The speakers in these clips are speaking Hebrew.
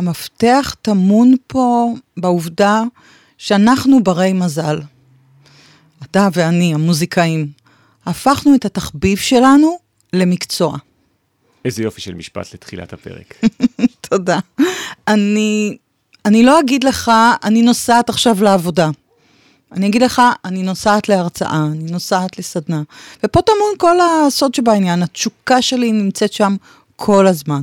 המפתח טמון פה בעובדה שאנחנו ברי מזל. אתה ואני, המוזיקאים, הפכנו את התחביב שלנו למקצוע. איזה יופי של משפט לתחילת הפרק. תודה. אני, אני לא אגיד לך, אני נוסעת עכשיו לעבודה. אני אגיד לך, אני נוסעת להרצאה, אני נוסעת לסדנה. ופה טמון כל הסוד שבעניין, התשוקה שלי נמצאת שם כל הזמן.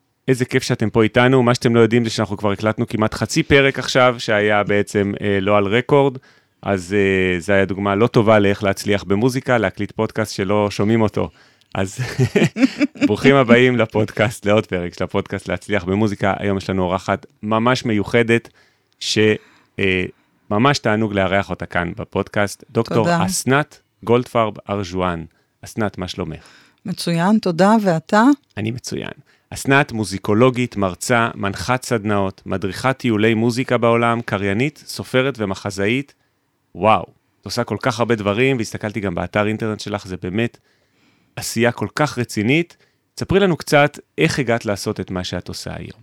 איזה כיף שאתם פה איתנו, מה שאתם לא יודעים זה שאנחנו כבר הקלטנו כמעט חצי פרק עכשיו, שהיה בעצם אה, לא על רקורד, אז אה, זו הייתה דוגמה לא טובה לאיך להצליח במוזיקה, להקליט פודקאסט שלא שומעים אותו. אז ברוכים הבאים לפודקאסט, לעוד פרק של הפודקאסט להצליח במוזיקה. היום יש לנו אורחת ממש מיוחדת, שממש אה, תענוג לארח אותה כאן בפודקאסט, דוקטור אסנת גולדפרב ארג'ואן. אסנת, מה שלומך? מצוין, תודה, ואתה? אני מצוין. אסנת מוזיקולוגית, מרצה, מנחת סדנאות, מדריכת טיולי מוזיקה בעולם, קריינית, סופרת ומחזאית. וואו, את עושה כל כך הרבה דברים, והסתכלתי גם באתר אינטרנט שלך, זה באמת עשייה כל כך רצינית. ספרי לנו קצת איך הגעת לעשות את מה שאת עושה היום.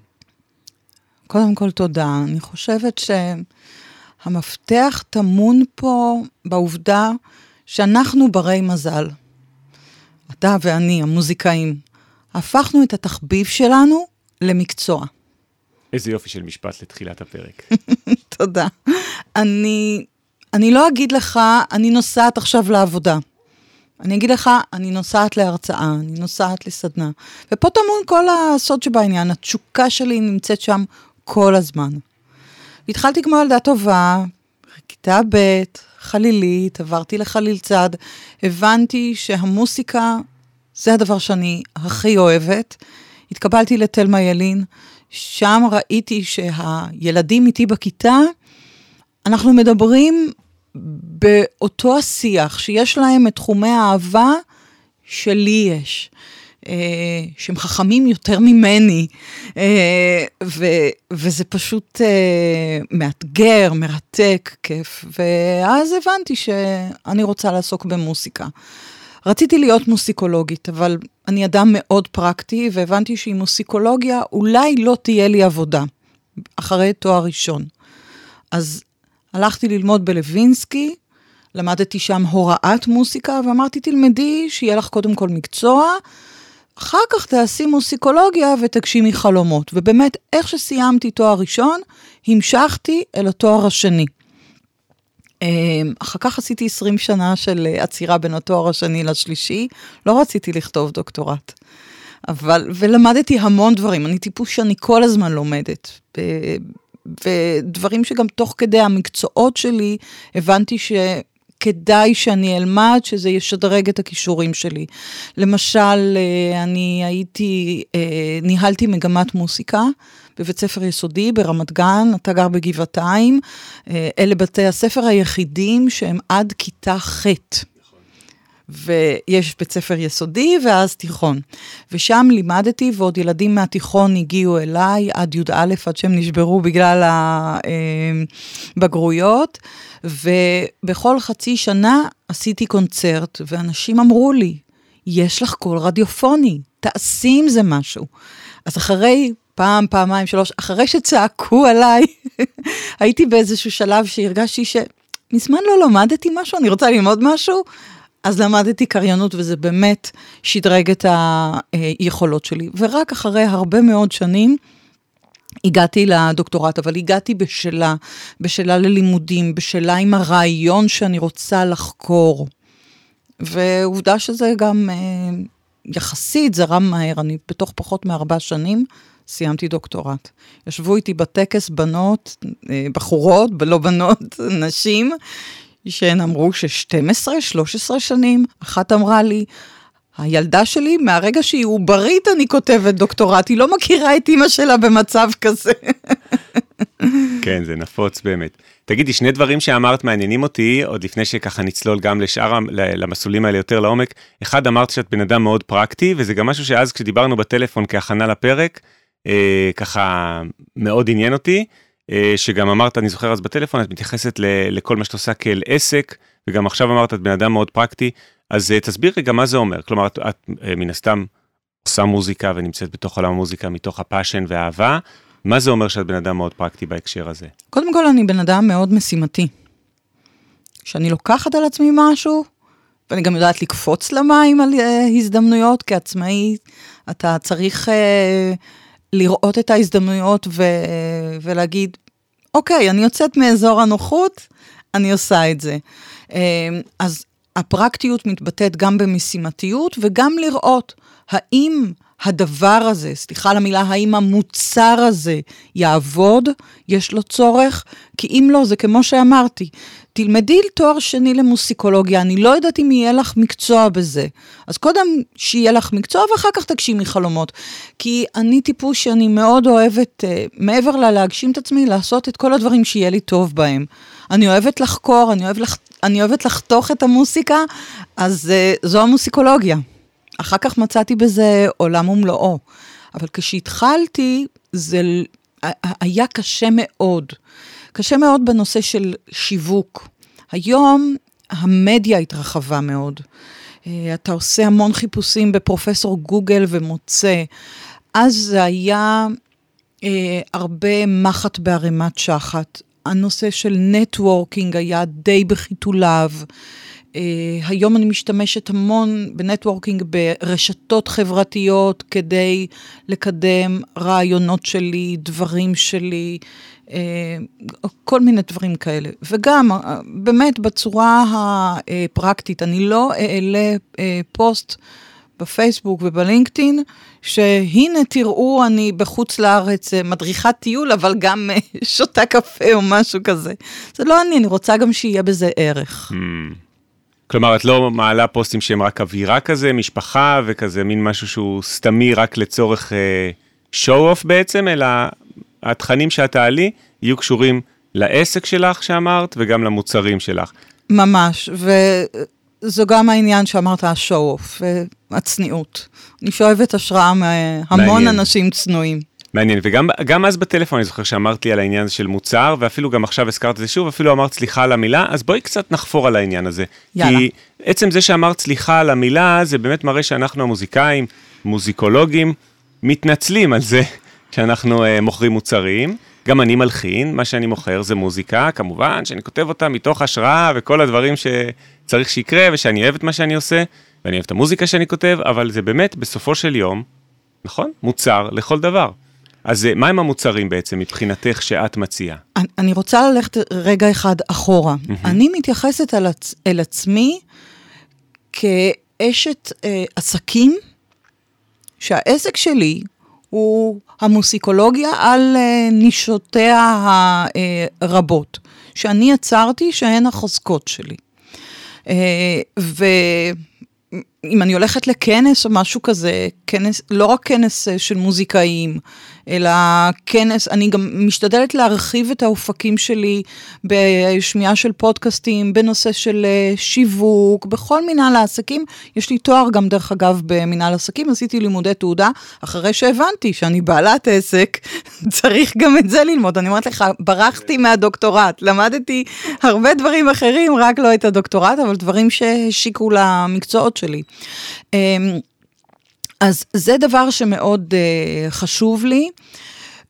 קודם כל, תודה. אני חושבת שהמפתח טמון פה בעובדה שאנחנו ברי מזל. אתה ואני, המוזיקאים. הפכנו את התחביב שלנו למקצוע. איזה יופי של משפט לתחילת הפרק. תודה. אני, אני לא אגיד לך, אני נוסעת עכשיו לעבודה. אני אגיד לך, אני נוסעת להרצאה, אני נוסעת לסדנה. ופה טמון כל הסוד שבעניין, התשוקה שלי נמצאת שם כל הזמן. התחלתי כמו ילדה טובה, כיתה ב', חלילית, עברתי לחליל צד, הבנתי שהמוסיקה זה הדבר שאני הכי אוהבת. התקבלתי לתלמה ילין, שם ראיתי שהילדים איתי בכיתה, אנחנו מדברים באותו השיח, שיש להם את תחומי האהבה שלי יש. אה, שהם חכמים יותר ממני, אה, וזה פשוט אה, מאתגר, מרתק, כיף. ואז הבנתי שאני רוצה לעסוק במוסיקה. רציתי להיות מוסיקולוגית, אבל אני אדם מאוד פרקטי, והבנתי שעם מוסיקולוגיה אולי לא תהיה לי עבודה, אחרי תואר ראשון. אז הלכתי ללמוד בלווינסקי, למדתי שם הוראת מוסיקה, ואמרתי, תלמדי, שיהיה לך קודם כל מקצוע, אחר כך תעשי מוסיקולוגיה ותגשימי חלומות. ובאמת, איך שסיימתי תואר ראשון, המשכתי אל התואר השני. אמ, אחר כך עשיתי 20 שנה של אה, עצירה בין התואר השני לשלישי, לא רציתי לכתוב דוקטורט. אבל, ולמדתי המון דברים, אני טיפוס שאני כל הזמן לומדת. ודברים שגם תוך כדי המקצועות שלי, הבנתי ש... כדאי שאני אלמד, שזה ישדרג את הכישורים שלי. למשל, אה, אני הייתי, אה, ניהלתי מגמת מוסיקה. בבית ספר יסודי ברמת גן, אתה גר בגבעתיים. אה, אלה בתי הספר היחידים שהם עד כיתה ח'. ויש בית ספר יסודי ואז תיכון. ושם לימדתי, ועוד ילדים מהתיכון הגיעו אליי עד י"א, עד שהם נשברו בגלל הבגרויות. ובכל חצי שנה עשיתי קונצרט, ואנשים אמרו לי, יש לך קול רדיופוני, תעשי עם זה משהו. אז אחרי פעם, פעמיים, שלוש, אחרי שצעקו עליי, הייתי באיזשהו שלב שהרגשתי שמזמן לא למדתי משהו, אני רוצה ללמוד משהו, אז למדתי קריינות, וזה באמת שדרג את היכולות שלי. ורק אחרי הרבה מאוד שנים, הגעתי לדוקטורט, אבל הגעתי בשלה, בשלה ללימודים, בשלה עם הרעיון שאני רוצה לחקור. ועובדה שזה גם אה, יחסית זרם מהר, אני בתוך פחות מארבע שנים סיימתי דוקטורט. ישבו איתי בטקס בנות, אה, בחורות, לא בנות, נשים, שהן אמרו ש-12, 13 שנים. אחת אמרה לי, הילדה שלי, מהרגע שהיא עוברית אני כותבת דוקטורט, היא לא מכירה את אימא שלה במצב כזה. כן, זה נפוץ באמת. תגידי, שני דברים שאמרת מעניינים אותי, עוד לפני שככה נצלול גם לשאר, למסלולים האלה יותר לעומק. אחד, אמרת שאת בן אדם מאוד פרקטי, וזה גם משהו שאז כשדיברנו בטלפון כהכנה לפרק, אה, ככה מאוד עניין אותי, אה, שגם אמרת, אני זוכר אז בטלפון, את מתייחסת ל, לכל מה שאת עושה כאל עסק, וגם עכשיו אמרת, את בן אדם מאוד פרקטי, אז אה, תסביר רגע מה זה אומר. כלומר, את, את אה, מן הסתם עושה מוזיקה ונמצאת בתוך עולם המוזיקה מתוך הפאשן והאהבה. מה זה אומר שאת בן אדם מאוד פרקטי בהקשר הזה? קודם כל, אני בן אדם מאוד משימתי. כשאני לוקחת על עצמי משהו, ואני גם יודעת לקפוץ למים על uh, הזדמנויות, כעצמאי, אתה צריך uh, לראות את ההזדמנויות ו, ולהגיד, אוקיי, אני יוצאת מאזור הנוחות, אני עושה את זה. Uh, אז הפרקטיות מתבטאת גם במשימתיות וגם לראות האם הדבר הזה, סליחה על המילה, האם המוצר הזה יעבוד, יש לו צורך, כי אם לא, זה כמו שאמרתי, תלמדי תואר שני למוסיקולוגיה, אני לא יודעת אם יהיה לך מקצוע בזה. אז קודם שיהיה לך מקצוע ואחר כך תגשימי חלומות. כי אני טיפוס שאני מאוד אוהבת, uh, מעבר ללהגשים את עצמי, לעשות את כל הדברים שיהיה לי טוב בהם. אני אוהבת לחקור, אני אוהבת, לח... אני אוהבת לחתוך את המוסיקה, אז uh, זו המוסיקולוגיה. אחר כך מצאתי בזה עולם ומלואו. אבל כשהתחלתי, זה היה קשה מאוד. קשה מאוד בנושא של שיווק. היום המדיה התרחבה מאוד. אה, אתה עושה המון חיפושים בפרופסור גוגל ומוצא. אז זה היה אה, הרבה מחט בערימת שחת. הנושא של networking היה די בחיתוליו. Uh, היום אני משתמשת המון ב networking ברשתות חברתיות כדי לקדם רעיונות שלי, דברים שלי, כל מיני דברים כאלה. וגם, uh, באמת, בצורה הפרקטית, אני לא אעלה uh, פוסט בפייסבוק ובלינקדאין, שהנה תראו, אני בחוץ לארץ מדריכת טיול, אבל גם שותה קפה או משהו כזה. זה לא אני, אני רוצה גם שיהיה בזה ערך. Hmm. כלומר, את לא מעלה פוסטים שהם רק אווירה כזה, משפחה וכזה, מין משהו שהוא סתמי רק לצורך uh, בעצם, אלא התכנים שאת תעלי יהיו קשורים לעסק שלך שאמרת וגם למוצרים שלך. ממש, וזו גם העניין שאמרת, השואו-אוף, הצניעות. אני שואבת השראה מהמון אנשים צנועים. מעניין, וגם אז בטלפון אני זוכר שאמרת לי על העניין של מוצר, ואפילו גם עכשיו הזכרת את זה שוב, אפילו אמרת סליחה על המילה, אז בואי קצת נחפור על העניין הזה. יאללה. כי עצם זה שאמרת סליחה על המילה, זה באמת מראה שאנחנו המוזיקאים, מוזיקולוגים, מתנצלים על זה שאנחנו uh, מוכרים מוצרים. גם אני מלחין, מה שאני מוכר זה מוזיקה, כמובן, שאני כותב אותה מתוך השראה וכל הדברים שצריך שיקרה, ושאני אוהב את מה שאני עושה, ואני אוהב את המוזיקה שאני כותב, אבל זה באמת, בסופו של יום, נכון? מוצר לכל דבר. אז אה, מהם המוצרים בעצם מבחינתך שאת מציעה? אני, אני רוצה ללכת רגע אחד אחורה. Mm-hmm. אני מתייחסת אל, עצ, אל עצמי כאשת אה, עסקים, שהעסק שלי הוא המוסיקולוגיה על אה, נישותיה הרבות, שאני יצרתי שהן החוזקות שלי. אה, ו... אם אני הולכת לכנס או משהו כזה, כנס, לא רק כנס אה, של מוזיקאים, אלא כנס, אני גם משתדלת להרחיב את האופקים שלי בשמיעה של פודקאסטים, בנושא של אה, שיווק, בכל מנהל העסקים. יש לי תואר גם, דרך אגב, במנהל עסקים, עשיתי לימודי תעודה, אחרי שהבנתי שאני בעלת עסק, צריך גם את זה ללמוד. אני אומרת לך, ברחתי מהדוקטורט, למדתי הרבה דברים אחרים, רק לא את הדוקטורט, אבל דברים שהשיקו למקצועות שלי. אז זה דבר שמאוד uh, חשוב לי,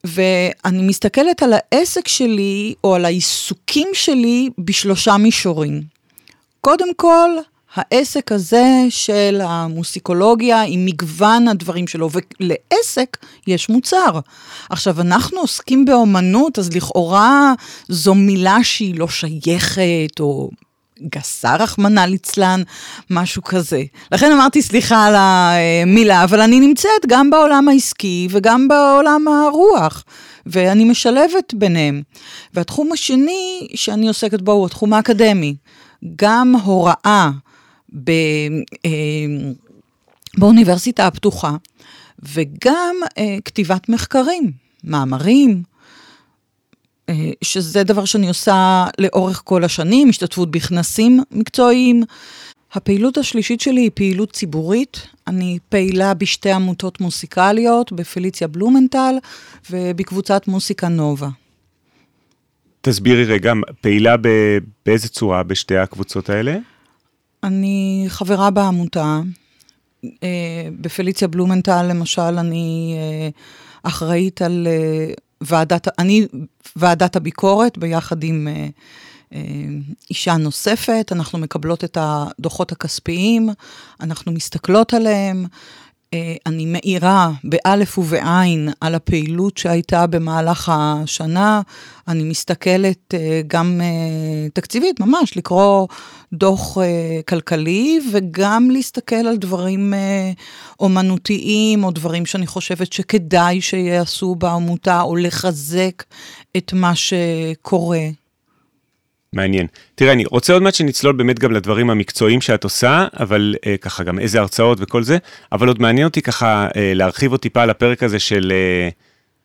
ואני מסתכלת על העסק שלי, או על העיסוקים שלי, בשלושה מישורים. קודם כל, העסק הזה של המוסיקולוגיה עם מגוון הדברים שלו, ולעסק יש מוצר. עכשיו, אנחנו עוסקים באומנות, אז לכאורה זו מילה שהיא לא שייכת, או גסה רחמנא ליצלן, משהו כזה. לכן אמרתי סליחה על המילה, אבל אני נמצאת גם בעולם העסקי וגם בעולם הרוח, ואני משלבת ביניהם. והתחום השני שאני עוסקת בו הוא התחום האקדמי. גם הוראה ב, אה, באוניברסיטה הפתוחה, וגם אה, כתיבת מחקרים, מאמרים, שזה דבר שאני עושה לאורך כל השנים, השתתפות בכנסים מקצועיים. הפעילות השלישית שלי היא פעילות ציבורית. אני פעילה בשתי עמותות מוסיקליות, בפליציה בלומנטל ובקבוצת מוסיקה נובה. תסבירי רגע, פעילה ב... באיזה צורה בשתי הקבוצות האלה? אני חברה בעמותה. אה, בפליציה בלומנטל, למשל, אני אה, אחראית על ועדת, אני ועדת הביקורת ביחד עם אה, אה, אישה נוספת, אנחנו מקבלות את הדוחות הכספיים, אנחנו מסתכלות עליהם. אה, אני מאירה באלף ובעין על הפעילות שהייתה במהלך השנה. אני מסתכלת אה, גם אה, תקציבית, ממש, לקרוא דוח כלכלי וגם להסתכל על דברים אומנותיים או דברים שאני חושבת שכדאי שיעשו בעמותה או לחזק את מה שקורה. מעניין. תראה, אני רוצה עוד מעט שנצלול באמת גם לדברים המקצועיים שאת עושה, אבל אה, ככה גם איזה הרצאות וכל זה, אבל עוד מעניין אותי ככה אה, להרחיב עוד טיפה על הפרק הזה של אה,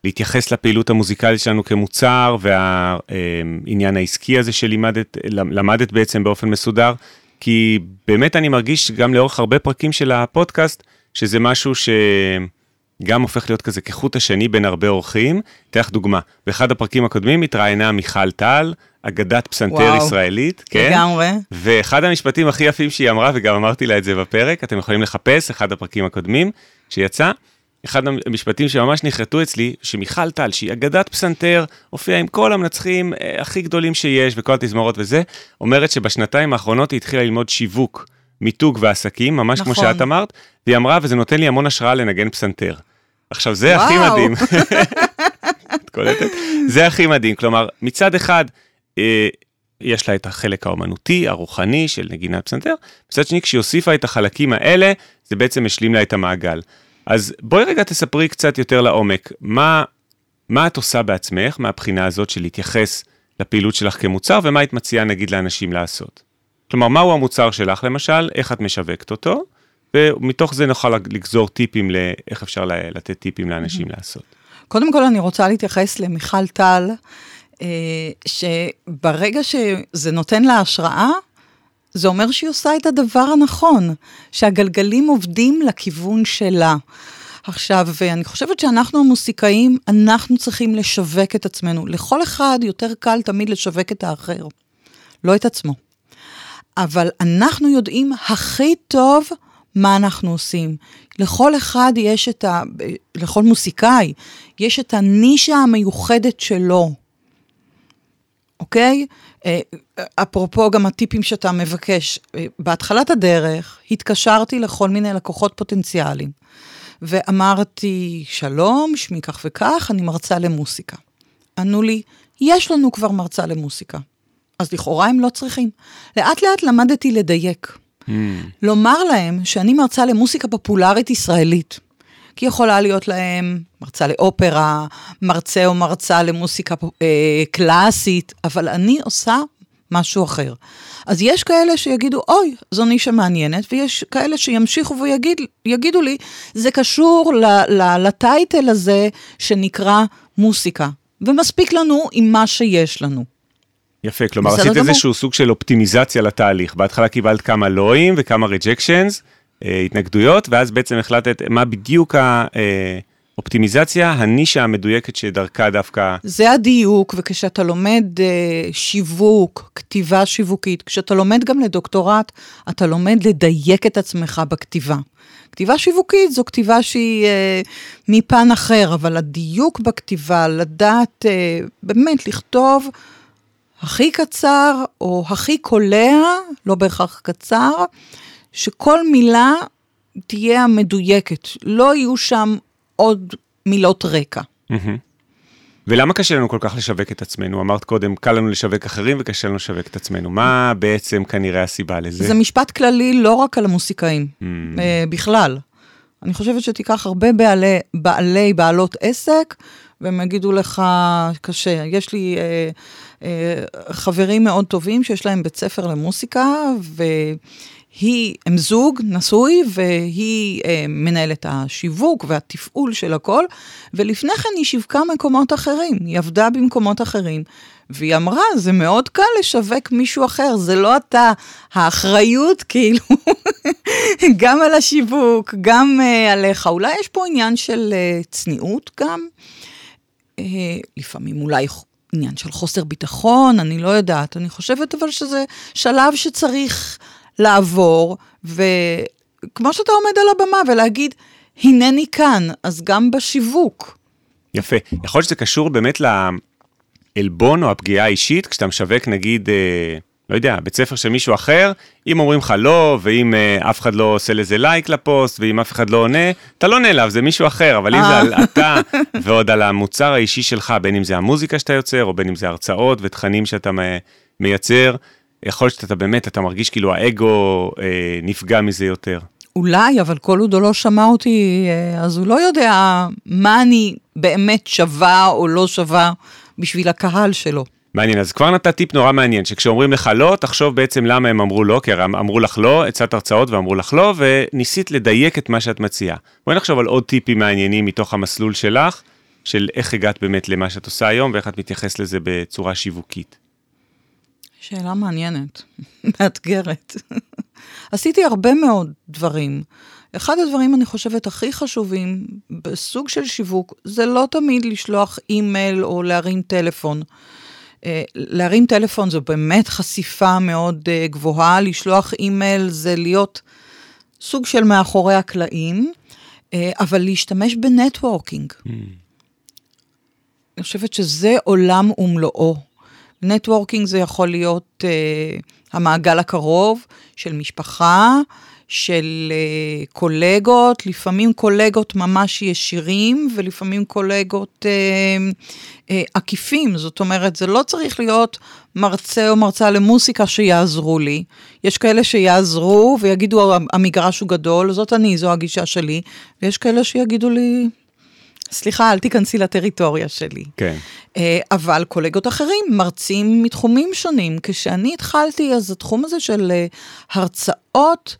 להתייחס לפעילות המוזיקלית שלנו כמוצר, והעניין אה, העסקי הזה שלמדת למדת בעצם באופן מסודר, כי באמת אני מרגיש גם לאורך הרבה פרקים של הפודקאסט, שזה משהו ש... גם הופך להיות כזה כחוט השני בין הרבה אורחים. אתן לך דוגמה, באחד הפרקים הקודמים התראיינה מיכל טל, אגדת פסנתר וואו, ישראלית, כן? לגמרי. ואחד המשפטים הכי יפים שהיא אמרה, וגם אמרתי לה את זה בפרק, אתם יכולים לחפש, אחד הפרקים הקודמים שיצא, אחד המשפטים שממש נחרטו אצלי, שמיכל טל, שהיא אגדת פסנתר, הופיעה עם כל המנצחים אה, הכי גדולים שיש, וכל התזמורות וזה, אומרת שבשנתיים האחרונות היא התחילה ללמוד שיווק, מיתוג ועסקים, ממש נכון. כמו שאת אמרת, והיא אמרה, וזה נותן לי המון השראה לנגן פסנתר. עכשיו, זה וואו. הכי מדהים. את קולטת? זה הכי מדהים, כלומר, מצד אחד, אה, יש לה את החלק האומנותי, הרוחני של נגינת פסנתר, מצד שני, כשהיא הוסיפה את החלקים האלה, זה בעצם השלים לה את המעגל. אז בואי רגע תספרי קצת יותר לעומק, מה, מה את עושה בעצמך מהבחינה הזאת של להתייחס לפעילות שלך כמוצר, ומה היית מציעה נגיד לאנשים לעשות? כלומר, מהו המוצר שלך למשל, איך את משווקת אותו, ומתוך זה נוכל לגזור טיפים לאיך אפשר לתת טיפים לאנשים לעשות. קודם כל אני רוצה להתייחס למיכל טל, אה, שברגע שזה נותן לה השראה, זה אומר שהיא עושה את הדבר הנכון, שהגלגלים עובדים לכיוון שלה. עכשיו, אני חושבת שאנחנו המוסיקאים, אנחנו צריכים לשווק את עצמנו. לכל אחד יותר קל תמיד לשווק את האחר, לא את עצמו. אבל אנחנו יודעים הכי טוב מה אנחנו עושים. לכל אחד יש את ה... לכל מוסיקאי, יש את הנישה המיוחדת שלו, אוקיי? אה, אפרופו גם הטיפים שאתה מבקש, אה, בהתחלת הדרך התקשרתי לכל מיני לקוחות פוטנציאליים, ואמרתי, שלום, שמי כך וכך, אני מרצה למוסיקה. ענו לי, יש לנו כבר מרצה למוסיקה. אז לכאורה הם לא צריכים. לאט לאט למדתי לדייק. Mm. לומר להם שאני מרצה למוסיקה פופולרית ישראלית. כי יכולה להיות להם מרצה לאופרה, מרצה או מרצה למוסיקה אה, קלאסית, אבל אני עושה משהו אחר. אז יש כאלה שיגידו, אוי, זו נישה מעניינת, ויש כאלה שימשיכו ויגידו לי, זה קשור ל, ל, לטייטל הזה שנקרא מוסיקה, ומספיק לנו עם מה שיש לנו. יפה, כלומר עשית איזשהו סוג של אופטימיזציה לתהליך. בהתחלה קיבלת כמה לואים וכמה רג'קשנס, אה, התנגדויות, ואז בעצם החלטת מה בדיוק האופטימיזציה, הנישה המדויקת שדרכה דווקא... זה הדיוק, וכשאתה לומד אה, שיווק, כתיבה שיווקית, כשאתה לומד גם לדוקטורט, אתה לומד לדייק את עצמך בכתיבה. כתיבה שיווקית זו כתיבה שהיא אה, מפן אחר, אבל הדיוק בכתיבה, לדעת אה, באמת לכתוב הכי קצר או הכי קולע, לא בהכרח קצר, שכל מילה תהיה המדויקת, לא יהיו שם עוד מילות רקע. ולמה קשה לנו כל כך לשווק את עצמנו? אמרת קודם, קל לנו לשווק אחרים וקשה לנו לשווק את עצמנו. מה בעצם כנראה הסיבה לזה? זה משפט כללי לא רק על המוסיקאים, mm. uh, בכלל. אני חושבת שתיקח הרבה בעלי, בעלי, בעלות עסק, והם יגידו לך, קשה. יש לי... אה, חברים מאוד טובים שיש להם בית ספר למוסיקה, והיא, הם זוג נשוי, והיא אה, מנהלת השיווק והתפעול של הכל, ולפני כן היא שיווקה מקומות אחרים, היא עבדה במקומות אחרים. והיא אמרה, זה מאוד קל לשווק מישהו אחר, זה לא אתה. האחריות, כאילו, גם על השיווק, גם uh, עליך. אולי יש פה עניין של uh, צניעות גם. Uh, לפעמים אולי עניין של חוסר ביטחון, אני לא יודעת. אני חושבת אבל שזה שלב שצריך לעבור, וכמו שאתה עומד על הבמה ולהגיד, הנני כאן, אז גם בשיווק. יפה. יכול להיות שזה קשור באמת לעלבון או הפגיעה האישית, כשאתה משווק נגיד, אה, לא יודע, בית ספר של מישהו אחר, אם אומרים לך לא, ואם אה, אף אחד לא עושה לזה לייק לפוסט, ואם אף אחד לא עונה, אתה לא נעלב, זה מישהו אחר, אבל אם זה על אתה, ועוד על המוצר האישי שלך, בין אם זה המוזיקה שאתה יוצר, או בין אם זה הרצאות ותכנים שאתה מייצר, יכול להיות שאתה באמת, אתה מרגיש כאילו האגו אה, נפגע מזה יותר. אולי, אבל כל עוד הוא לא שמע אותי, אה, אז הוא לא יודע מה אני באמת שווה או לא שווה בשביל הקהל שלו. מעניין, אז כבר נתת טיפ נורא מעניין, שכשאומרים לך לא, תחשוב בעצם למה הם אמרו לא, כי אמרו לך לא, הצעת הרצאות ואמרו לך לא, וניסית לדייק את מה שאת מציעה. בואי נחשוב על עוד טיפים מעניינים מתוך המסלול שלך, של איך הגעת באמת למה שאת עושה היום, ואיך את מתייחסת לזה בצורה שיווקית. שאלה מעניינת, מאתגרת. עשיתי הרבה מאוד דברים. אחד הדברים, אני חושבת, הכי חשובים בסוג של שיווק, זה לא תמיד לשלוח אימייל או להרים טלפון. Uh, להרים טלפון זו באמת חשיפה מאוד uh, גבוהה, לשלוח אימייל זה להיות סוג של מאחורי הקלעים, uh, אבל להשתמש ב networking. Mm. אני חושבת שזה עולם ומלואו. networking זה יכול להיות המעגל הקרוב של משפחה, של uh, קולגות, לפעמים קולגות ממש ישירים ולפעמים קולגות uh, uh, עקיפים. זאת אומרת, זה לא צריך להיות מרצה או מרצה למוסיקה שיעזרו לי. יש כאלה שיעזרו ויגידו, המגרש הוא גדול, זאת אני, זו הגישה שלי, ויש כאלה שיגידו לי, סליחה, אל תיכנסי לטריטוריה שלי. כן. אה, אבל קולגות אחרים, מרצים מתחומים שונים. כשאני התחלתי, אז התחום הזה של אה, הרצאות,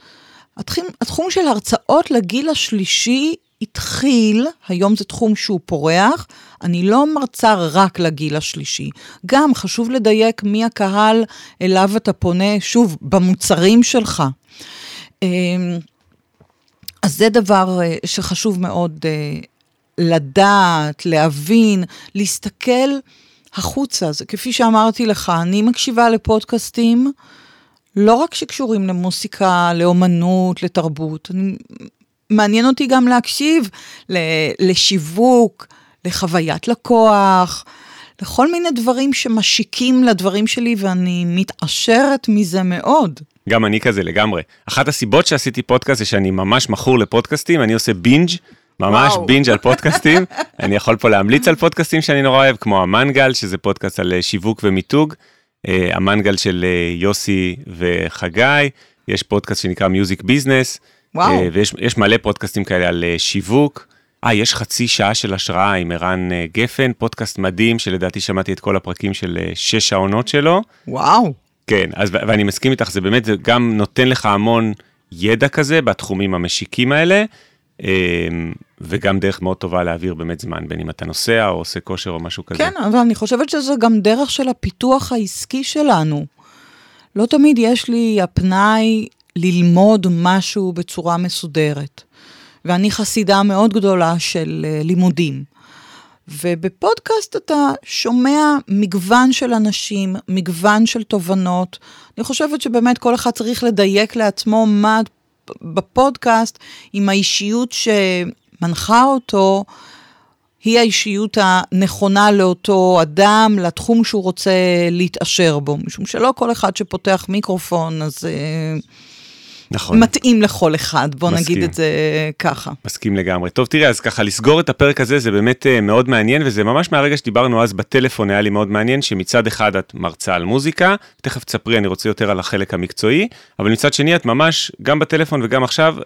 התחום, התחום של הרצאות לגיל השלישי התחיל, היום זה תחום שהוא פורח, אני לא מרצה רק לגיל השלישי. גם חשוב לדייק מי הקהל אליו אתה פונה, שוב, במוצרים שלך. אה, אז זה דבר שחשוב מאוד לדעת, להבין, להסתכל החוצה. זה כפי שאמרתי לך, אני מקשיבה לפודקאסטים לא רק שקשורים למוסיקה, לאומנות, לתרבות. אני, מעניין אותי גם להקשיב לשיווק, לחוויית לקוח, לכל מיני דברים שמשיקים לדברים שלי, ואני מתעשרת מזה מאוד. גם אני כזה לגמרי. אחת הסיבות שעשיתי פודקאסט זה שאני ממש מכור לפודקאסטים, אני עושה בינג' ממש וואו. בינג' על פודקאסטים. אני יכול פה להמליץ על פודקאסטים שאני נורא אוהב, כמו המנגל, שזה פודקאסט על שיווק ומיתוג, המנגל של אה, יוסי וחגי, יש פודקאסט שנקרא Music Business, ויש מלא פודקאסטים כאלה על שיווק. אה, יש חצי שעה של השראה עם ערן גפן, פודקאסט מדהים, שלדעתי שמעתי את כל הפרקים של שש העונות שלו. וואו. כן, אז, ואני מסכים איתך, זה באמת, זה גם נותן לך המון ידע כזה בתחומים המשיקים האלה. אמ, וגם דרך מאוד טובה להעביר באמת זמן, בין אם אתה נוסע או עושה כושר או משהו כזה. כן, אבל אני חושבת שזה גם דרך של הפיתוח העסקי שלנו. לא תמיד יש לי הפנאי ללמוד משהו בצורה מסודרת. ואני חסידה מאוד גדולה של אה, לימודים. ובפודקאסט אתה שומע מגוון של אנשים, מגוון של תובנות. אני חושבת שבאמת כל אחד צריך לדייק לעצמו מה בפודקאסט עם האישיות שמנחה אותו, היא האישיות הנכונה לאותו אדם, לתחום שהוא רוצה להתעשר בו, משום שלא כל אחד שפותח מיקרופון, אז... אה, נכון. מתאים לכל אחד, בוא מסכים. נגיד את זה ככה. מסכים לגמרי. טוב, תראה, אז ככה, לסגור את הפרק הזה זה באמת uh, מאוד מעניין, וזה ממש מהרגע שדיברנו אז בטלפון היה לי מאוד מעניין, שמצד אחד את מרצה על מוזיקה, תכף תספרי, אני רוצה יותר על החלק המקצועי, אבל מצד שני את ממש, גם בטלפון וגם עכשיו, uh,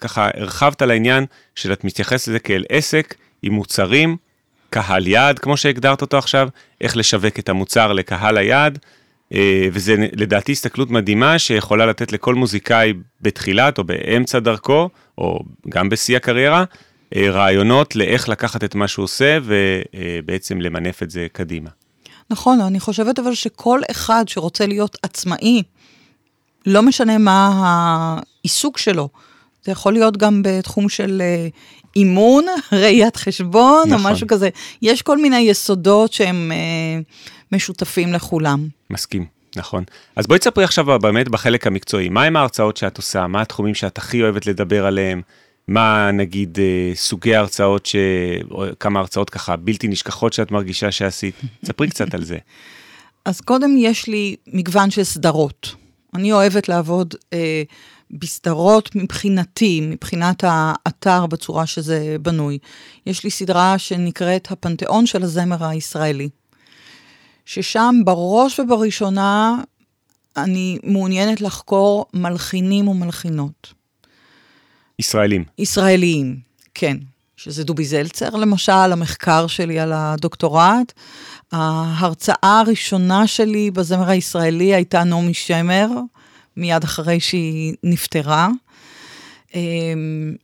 ככה הרחבת על העניין של את מתייחסת לזה כאל עסק עם מוצרים, קהל יעד, כמו שהגדרת אותו עכשיו, איך לשווק את המוצר לקהל היעד, וזה לדעתי הסתכלות מדהימה שיכולה לתת לכל מוזיקאי בתחילת או באמצע דרכו, או גם בשיא הקריירה, אה, רעיונות לאיך לקחת את מה שהוא עושה ובעצם למנף את זה קדימה. נכון, אני חושבת אבל שכל אחד שרוצה להיות עצמאי, לא משנה מה העיסוק שלו, זה יכול להיות גם בתחום של אה, אימון, ראיית חשבון נכון. או משהו כזה. יש כל מיני יסודות שהם אה, משותפים לכולם. מסכים. נכון. אז בואי תספרי עכשיו באמת בחלק המקצועי, מהם ההרצאות שאת עושה, מה התחומים שאת הכי אוהבת לדבר עליהם, מה נגיד אה, סוגי ההרצאות, ש... כמה הרצאות ככה בלתי נשכחות שאת מרגישה שעשית, ספרי קצת על זה. אז קודם יש לי מגוון של סדרות. אני אוהבת לעבוד אה, בסדרות מבחינתי, מבחינת האתר בצורה שזה בנוי. יש לי סדרה שנקראת הפנתיאון של הזמר הישראלי, ששם בראש ובראשונה אני מעוניינת לחקור מלחינים ומלחינות. ישראלים. ישראליים, כן. שזה דובי זלצר, למשל, המחקר שלי על הדוקטורט. ההרצאה הראשונה שלי בזמר הישראלי הייתה נעמי שמר, מיד אחרי שהיא נפטרה. אמ,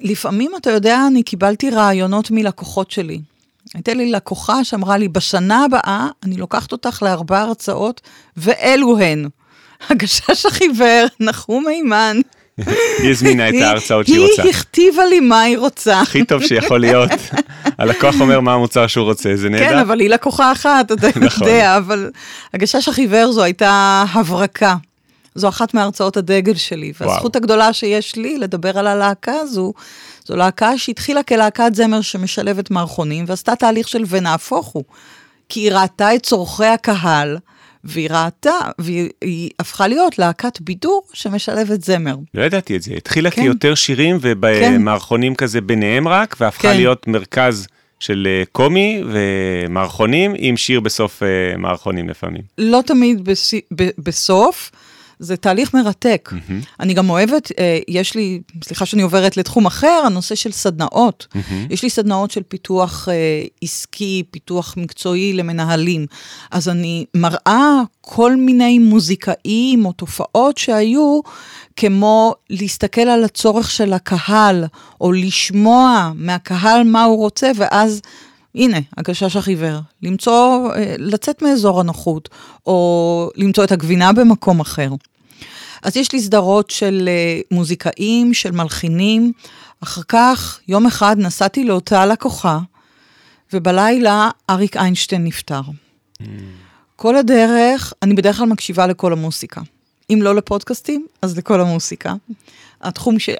לפעמים, אתה יודע, אני קיבלתי רעיונות מלקוחות שלי. הייתה לי לקוחה שאמרה לי, בשנה הבאה אני לוקחת אותך לארבע הרצאות, ואלו הן. הגשש החיוור, נחום מימן. היא הזמינה את ההרצאות שהיא רוצה. היא הכתיבה לי מה היא רוצה. הכי טוב שיכול להיות. הלקוח אומר מה המוצר שהוא רוצה, זה נהדר. כן, אבל היא לקוחה אחת, אתה נכון. יודע, אבל הגשש החיוור זו הייתה הברקה. זו אחת מהרצאות הדגל שלי, והזכות הגדולה שיש לי לדבר על הלהקה הזו, זו להקה שהתחילה כלהקת זמר שמשלבת מערכונים, ועשתה תהליך של ונהפוך הוא. כי היא ראתה את צורכי הקהל, והיא ראתה, והיא הפכה להיות להקת בידור שמשלבת זמר. לא ידעתי את זה, התחילה כן. כיותר שירים ובמערכונים כן. כזה ביניהם רק, והפכה כן. להיות מרכז של אה, קומי ומערכונים עם שיר בסוף אה, מערכונים לפעמים. לא תמיד בס... בסוף. זה תהליך מרתק. Mm-hmm. אני גם אוהבת, אה, יש לי, סליחה שאני עוברת לתחום אחר, הנושא של סדנאות. Mm-hmm. יש לי סדנאות של פיתוח אה, עסקי, פיתוח מקצועי למנהלים. אז אני מראה כל מיני מוזיקאים או תופעות שהיו, כמו להסתכל על הצורך של הקהל, או לשמוע מהקהל מה הוא רוצה, ואז... הנה, הגשש החיוור, למצוא, אה, לצאת מאזור הנוחות, או למצוא את הגבינה במקום אחר. אז יש לי סדרות של uh, מוזיקאים, של מלחינים. אחר כך, יום אחד נסעתי לאותה לקוחה, ובלילה אריק איינשטיין נפטר. Mm. כל הדרך, אני בדרך כלל מקשיבה לכל המוסיקה. אם לא לפודקאסטים, אז לכל המוסיקה. התחום ש...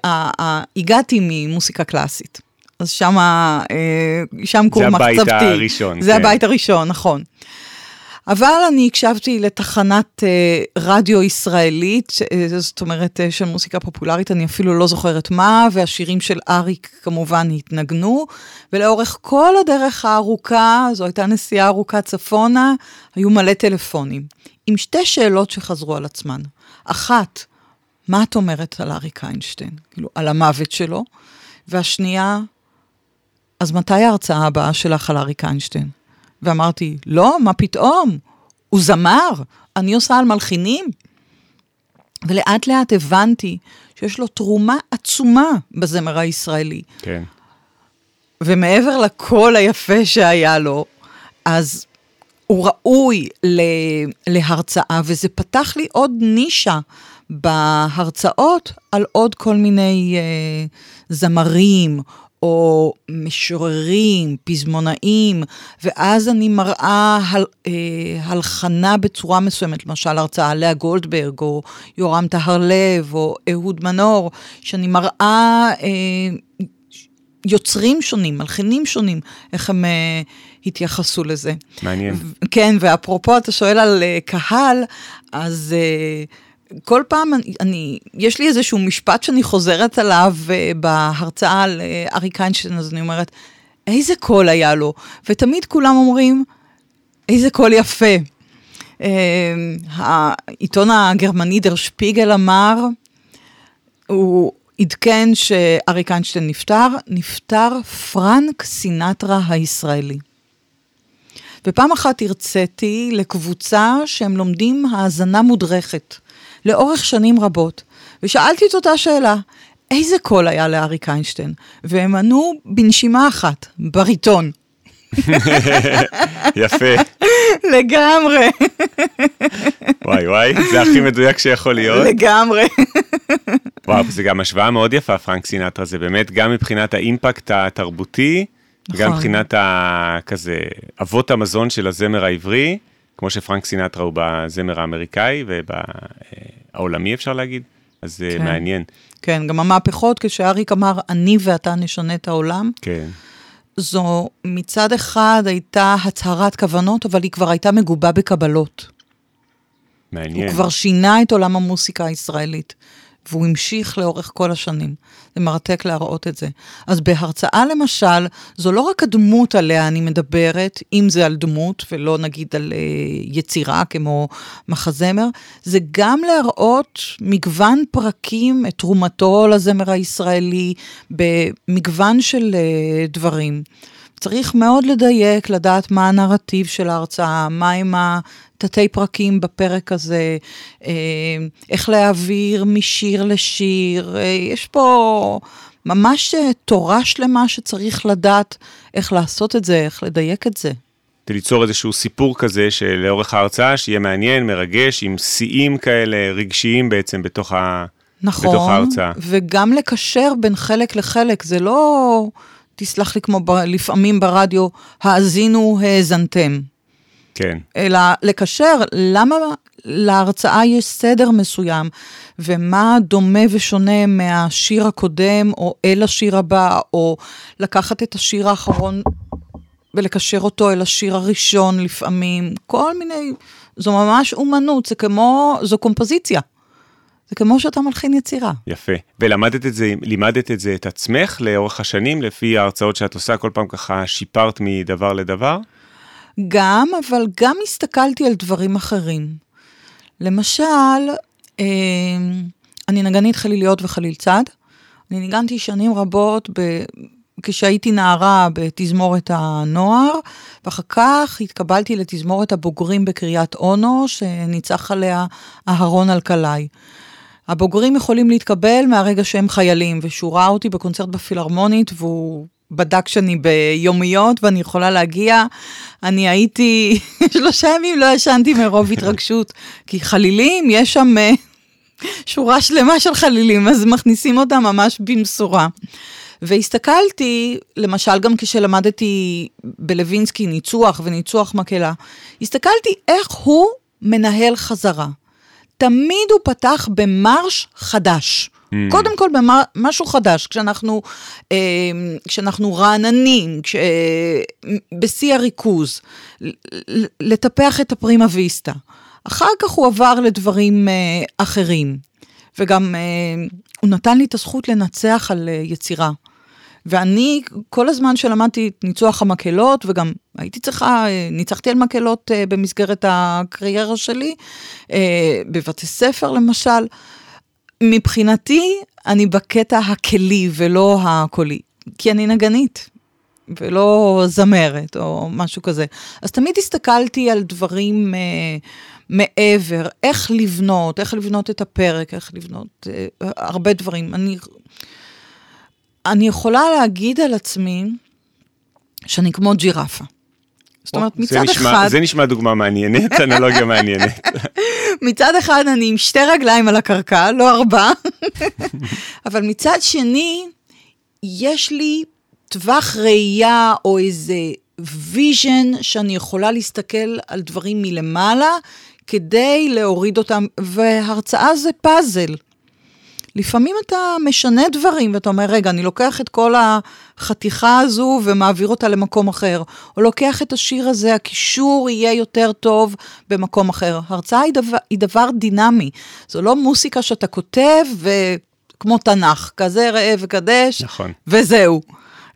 הגעתי ממוסיקה קלאסית. אז אה, שם קור מחצבתי. זה הבית הראשון. זה כן. הבית הראשון, נכון. אבל אני הקשבתי לתחנת אה, רדיו ישראלית, אה, זאת אומרת, אה, של מוזיקה פופולרית, אני אפילו לא זוכרת מה, והשירים של אריק כמובן התנגנו, ולאורך כל הדרך הארוכה, זו הייתה נסיעה ארוכה צפונה, היו מלא טלפונים, עם שתי שאלות שחזרו על עצמן. אחת, מה את אומרת על אריק איינשטיין? כאילו, על המוות שלו. והשנייה, אז מתי ההרצאה הבאה שלך על אריק איינשטיין? ואמרתי, לא, מה פתאום? הוא זמר, אני עושה על מלחינים. ולאט לאט הבנתי שיש לו תרומה עצומה בזמר הישראלי. כן. ומעבר לקול היפה שהיה לו, אז הוא ראוי להרצאה, וזה פתח לי עוד נישה בהרצאות על עוד כל מיני uh, זמרים או משוררים, פזמונאים, ואז אני מראה הל, אה, הלחנה בצורה מסוימת, למשל הרצאה לאה גולדברג, או יורם טהרלב, או אהוד מנור, שאני מראה אה, יוצרים שונים, מלחינים שונים, איך הם אה, התייחסו לזה. מעניין. כן, ואפרופו, אתה שואל על אה, קהל, אז... אה, כל פעם אני, אני, יש לי איזשהו משפט שאני חוזרת עליו uh, בהרצאה על uh, אריק איינשטיין, אז אני אומרת, איזה קול היה לו? ותמיד כולם אומרים, איזה קול יפה. Uh, העיתון הגרמני דר שפיגל אמר, הוא עדכן שאריק איינשטיין נפטר, נפטר פרנק סינטרה הישראלי. ופעם אחת הרציתי לקבוצה שהם לומדים האזנה מודרכת, לאורך שנים רבות, ושאלתי את אותה שאלה, איזה קול היה לאריק איינשטיין? והם ענו בנשימה אחת, בריטון. יפה. לגמרי, וואי וואי, זה הכי מדויק שיכול להיות. לגמרי. וואו, זה גם השוואה מאוד יפה, פרנק סינטרה, זה באמת גם מבחינת האימפקט התרבותי, גם נכון. מבחינת ה... כזה, אבות המזון של הזמר העברי, כמו שפרנק סינטרה הוא בזמר האמריקאי ובעולמי אפשר להגיד, אז זה כן. מעניין. כן, גם המהפכות, כשאריק אמר, אני ואתה נשנה את העולם, כן, זו מצד אחד הייתה הצהרת כוונות, אבל היא כבר הייתה מגובה בקבלות. מעניין. הוא כבר שינה את עולם המוסיקה הישראלית, והוא המשיך לאורך כל השנים. זה מרתק להראות את זה. אז בהרצאה למשל, זו לא רק הדמות עליה אני מדברת, אם זה על דמות, ולא נגיד על אה, יצירה כמו מחזמר, זה גם להראות מגוון פרקים, את תרומתו לזמר הישראלי, במגוון של אה, דברים. צריך מאוד לדייק, לדעת מה הנרטיב של ההרצאה, מהם התתי פרקים בפרק הזה, אה, איך להעביר משיר לשיר, אה, יש פה ממש אה, תורה שלמה שצריך לדעת איך לעשות את זה, איך לדייק את זה. ליצור איזשהו סיפור כזה שלאורך ההרצאה, שיהיה מעניין, מרגש, עם שיאים כאלה רגשיים בעצם בתוך, ה... בתוך נכון, ההרצאה. וגם לקשר בין חלק לחלק, זה לא, תסלח לי כמו ב, לפעמים ברדיו, האזינו, האזנתם. כן, אלא לקשר למה להרצאה יש סדר מסוים, ומה דומה ושונה מהשיר הקודם, או אל השיר הבא, או לקחת את השיר האחרון ולקשר אותו אל השיר הראשון לפעמים, כל מיני, זו ממש אומנות, זה כמו, זו קומפוזיציה. זה כמו שאתה מלחין יצירה. יפה. ולמדת את זה, לימדת את זה את עצמך לאורך השנים, לפי ההרצאות שאת עושה, כל פעם ככה שיפרת מדבר לדבר? גם, אבל גם הסתכלתי על דברים אחרים. למשל, אה, אני נגנית חליליות וחליל צד. אני ניגנתי שנים רבות ב... כשהייתי נערה בתזמורת הנוער, ואחר כך התקבלתי לתזמורת הבוגרים בקריית אונו, שניצח עליה אהרון אלקלעי. הבוגרים יכולים להתקבל מהרגע שהם חיילים, ושהוא ראה אותי בקונצרט בפילהרמונית, והוא בדק שאני ביומיות, ואני יכולה להגיע. אני הייתי, שלושה ימים לא ישנתי מרוב התרגשות, כי חלילים, יש שם אה, שורה שלמה של חלילים, אז מכניסים אותם ממש במשורה. והסתכלתי, למשל גם כשלמדתי בלווינסקי ניצוח וניצוח מקהלה, הסתכלתי איך הוא מנהל חזרה. תמיד הוא פתח במרש חדש. Mm. קודם כל במשהו חדש, כשאנחנו, אה, כשאנחנו רעננים, כש, אה, בשיא הריכוז, לטפח את הפרימה ויסטה. אחר כך הוא עבר לדברים אה, אחרים, וגם אה, הוא נתן לי את הזכות לנצח על אה, יצירה. ואני, כל הזמן שלמדתי את ניצוח המקהלות, וגם הייתי צריכה, אה, ניצחתי על מקהלות אה, במסגרת הקריירה שלי, אה, בבתי ספר למשל. מבחינתי, אני בקטע הכלי ולא הקולי, כי אני נגנית. ולא זמרת או משהו כזה. אז תמיד הסתכלתי על דברים אה, מעבר, איך לבנות, איך לבנות את הפרק, איך לבנות אה, הרבה דברים. אני, אני יכולה להגיד על עצמי שאני כמו ג'ירפה. זאת אומרת, זה מצד נשמע, אחד, זה נשמע דוגמה מעניינת, אנלוגיה מעניינת. מצד אחד אני עם שתי רגליים על הקרקע, לא ארבע, אבל מצד שני, יש לי טווח ראייה או איזה vision שאני יכולה להסתכל על דברים מלמעלה כדי להוריד אותם, והרצאה זה פאזל. לפעמים אתה משנה דברים ואתה אומר, רגע, אני לוקח את כל החתיכה הזו ומעביר אותה למקום אחר, או לוקח את השיר הזה, הקישור יהיה יותר טוב במקום אחר. הרצאה היא דבר, היא דבר דינמי, זו לא מוסיקה שאתה כותב וכמו תנ"ך, כזה ראה וקדש, נכון. וזהו.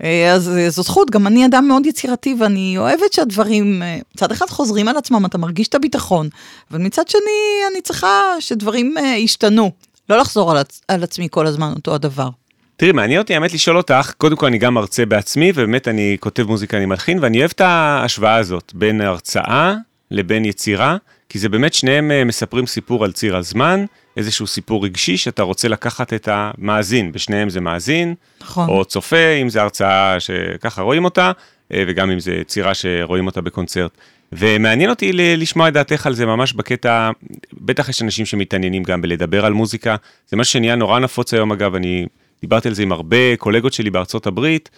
אה, אז אה, זו זכות, גם אני אדם מאוד יצירתי ואני אוהבת שהדברים, אה, מצד אחד חוזרים על עצמם, אתה מרגיש את הביטחון, אבל מצד שני אני צריכה שדברים ישתנו, לא לחזור על, עצ- על עצמי כל הזמן אותו הדבר. תראי, מעניין אותי האמת לשאול אותך, קודם כל אני גם מרצה בעצמי, ובאמת אני כותב מוזיקה, אני מלחין, ואני אוהב את ההשוואה הזאת בין הרצאה לבין יצירה, כי זה באמת שניהם אה, מספרים סיפור על ציר הזמן, איזשהו סיפור רגשי שאתה רוצה לקחת את המאזין, בשניהם זה מאזין, נכון. או צופה, אם זה הרצאה שככה רואים אותה, אה, וגם אם זה יצירה שרואים אותה בקונצרט. ומעניין אותי לשמוע את דעתך על זה ממש בקטע, בטח יש אנשים שמתעניינים גם בלדבר על מוזיקה, זה משהו שנהיה נורא נפוץ היום אגב, אני דיברתי על זה עם הרבה קולגות שלי בארצות הברית,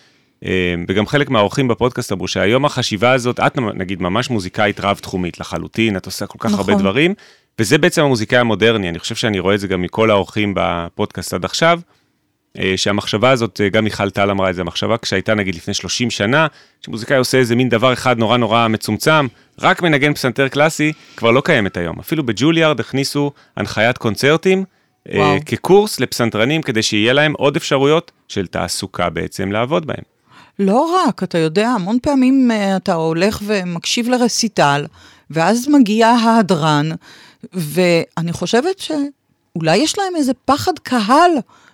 אה, וגם חלק מהאורחים בפודקאסט אמרו שהיום החשיבה הזאת, את נגיד ממש מוזיקאית רב-תחומית לחלוטין, את עושה כל כך הרבה נכון. דברים, וזה בעצם המוזיקאי המודרני, אני חושב שאני רואה את זה גם מכל האורחים בפודקאסט עד עכשיו, שהמחשבה הזאת, אה, גם מיכל טל אמרה את זה, המחשבה כשהייתה נגיד לפני 30 שנה, שמוזיקאי עושה איזה מין דבר אחד נורא נורא מצומצם, רק מנגן פסנתר קלאסי, כבר לא קיימת היום. אפילו בג'וליארד הכניסו הנחיית קונצרטים, אה, וואו. כקורס לפסנתרנים, כדי שיהיה להם עוד אפשרויות של תעסוקה בעצם לעבוד בהם. לא רק, אתה יודע, המון פעמים אה, אתה הולך ומקשיב לרסיטל, ואז מגיע ההדרן, ואני חושבת שאולי יש להם איזה פחד קהל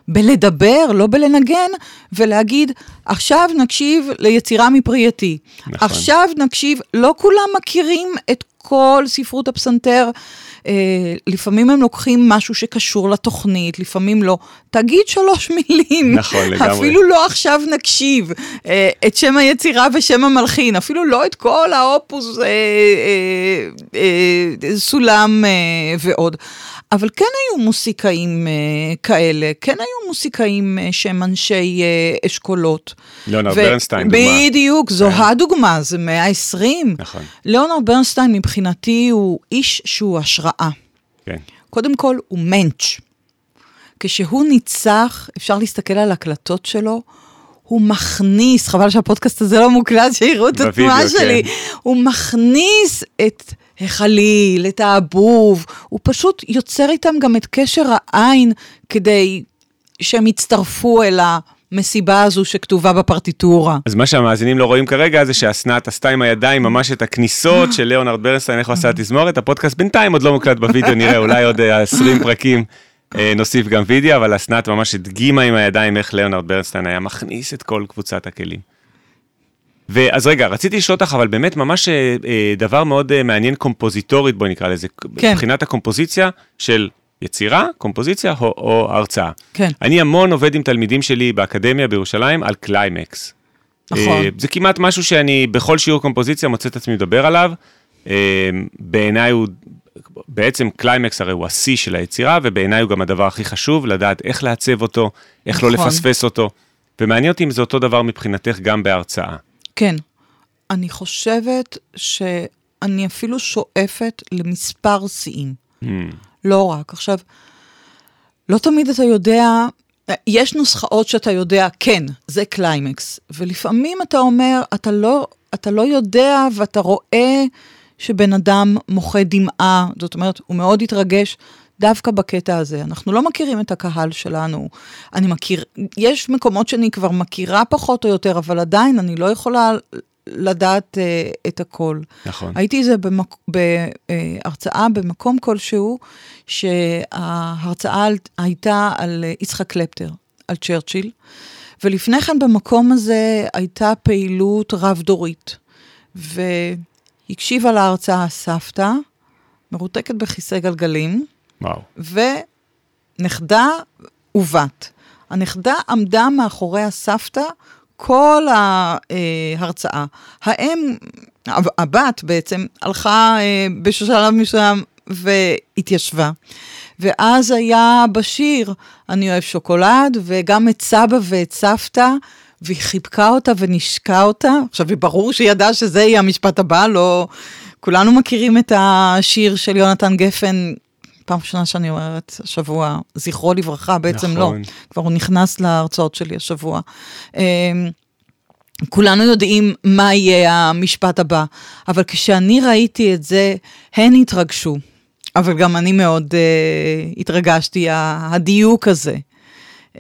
בלדבר, לא בלנגן, ולהגיד, עכשיו נקשיב ליצירה מפרי עטי. נכון. עכשיו נקשיב, לא כולם מכירים את כל ספרות הפסנתר. אה, לפעמים הם לוקחים משהו שקשור לתוכנית, לפעמים לא. תגיד שלוש מילים. נכון, לגמרי. אפילו לא עכשיו נקשיב אה, את שם היצירה ושם המלחין, אפילו לא את כל האופוס, אה, אה, אה, סולם אה, ועוד. אבל כן היו מוסיקאים אה, כאלה, כן היו מוסיקאים אה, שהם אנשי אה, אשכולות. ליאונרד ו- ברנסטיין, דוגמה. בדיוק, זו כן. הדוגמה, זה מאה העשרים. נכון. ליאונרד ברנסטיין מבחינתי הוא איש שהוא השראה. כן. קודם כל, הוא מענץ'. כשהוא ניצח, אפשר להסתכל על הקלטות שלו, הוא מכניס, חבל שהפודקאסט הזה לא מוקלט, שיראו את התנועה כן. שלי, הוא מכניס את החליל, את האבוב, הוא פשוט יוצר איתם גם את קשר העין כדי שהם יצטרפו אל המסיבה הזו שכתובה בפרטיטורה. אז מה שהמאזינים לא רואים כרגע זה שאסנת עשתה עם הידיים ממש את הכניסות של ליאונרד ברנסטיין, איך הוא עשה תזמורת, הפודקאסט בינתיים עוד לא מוקלט בווידאו, נראה אולי עוד אה, 20 פרקים אה, נוסיף גם וידאו, אבל אסנת ממש הדגימה עם הידיים איך ליאונרד ברנסטיין היה מכניס את כל קבוצת הכלים. ואז רגע, רציתי לשאול אותך, אבל באמת ממש אה, אה, דבר מאוד אה, מעניין קומפוזיטורית, בואי נקרא לזה, כן. מבחינת הקומפוזיציה של יצירה, קומפוזיציה או, או הרצאה. כן. אני המון עובד עם תלמידים שלי באקדמיה בירושלים על קליימקס. נכון. זה כמעט משהו שאני בכל שיעור קומפוזיציה מוצא את עצמי מדבר עליו. בעיניי הוא, בעצם קליימקס הרי הוא השיא של היצירה, ובעיניי הוא גם הדבר הכי חשוב, לדעת איך לעצב אותו, איך לא נכון. לפספס אותו. ומעניין אותי אם זה אותו דבר מבחינתך גם בהרצאה. כן. אני חושבת שאני אפילו שואפת למספר שיאים. Hmm, לא רק. עכשיו, לא תמיד אתה יודע, יש נוסחאות שאתה יודע, כן, זה קליימקס, ולפעמים אתה אומר, אתה לא, אתה לא יודע ואתה רואה שבן אדם מוחה דמעה, זאת אומרת, הוא מאוד התרגש. דווקא בקטע הזה, אנחנו לא מכירים את הקהל שלנו. אני מכיר, יש מקומות שאני כבר מכירה פחות או יותר, אבל עדיין אני לא יכולה לדעת uh, את הכל. נכון. הייתי איזה במק... בהרצאה במקום כלשהו, שההרצאה הייתה על אה, יצחק קלפטר, על צ'רצ'יל, ולפני כן במקום הזה הייתה פעילות רב-דורית, והקשיבה להרצאה סבתא, מרותקת בכיסא גלגלים, וואו. ונכדה ובת. הנכדה עמדה מאחורי הסבתא כל ההרצאה. האם, הבת בעצם, הלכה אה, בשלב מסוים והתיישבה. ואז היה בשיר, אני אוהב שוקולד, וגם את סבא ואת סבתא, והיא חיבקה אותה ונשקה אותה. עכשיו, ברור שהיא ידעה שזה יהיה המשפט הבא, לא... כולנו מכירים את השיר של יונתן גפן, פעם ראשונה שאני אומרת השבוע, זכרו לברכה, בעצם נכון. לא, כבר הוא נכנס להרצאות שלי השבוע. אמ, כולנו יודעים מה יהיה המשפט הבא, אבל כשאני ראיתי את זה, הן התרגשו. אבל גם אני מאוד uh, התרגשתי, הדיוק הזה. Um,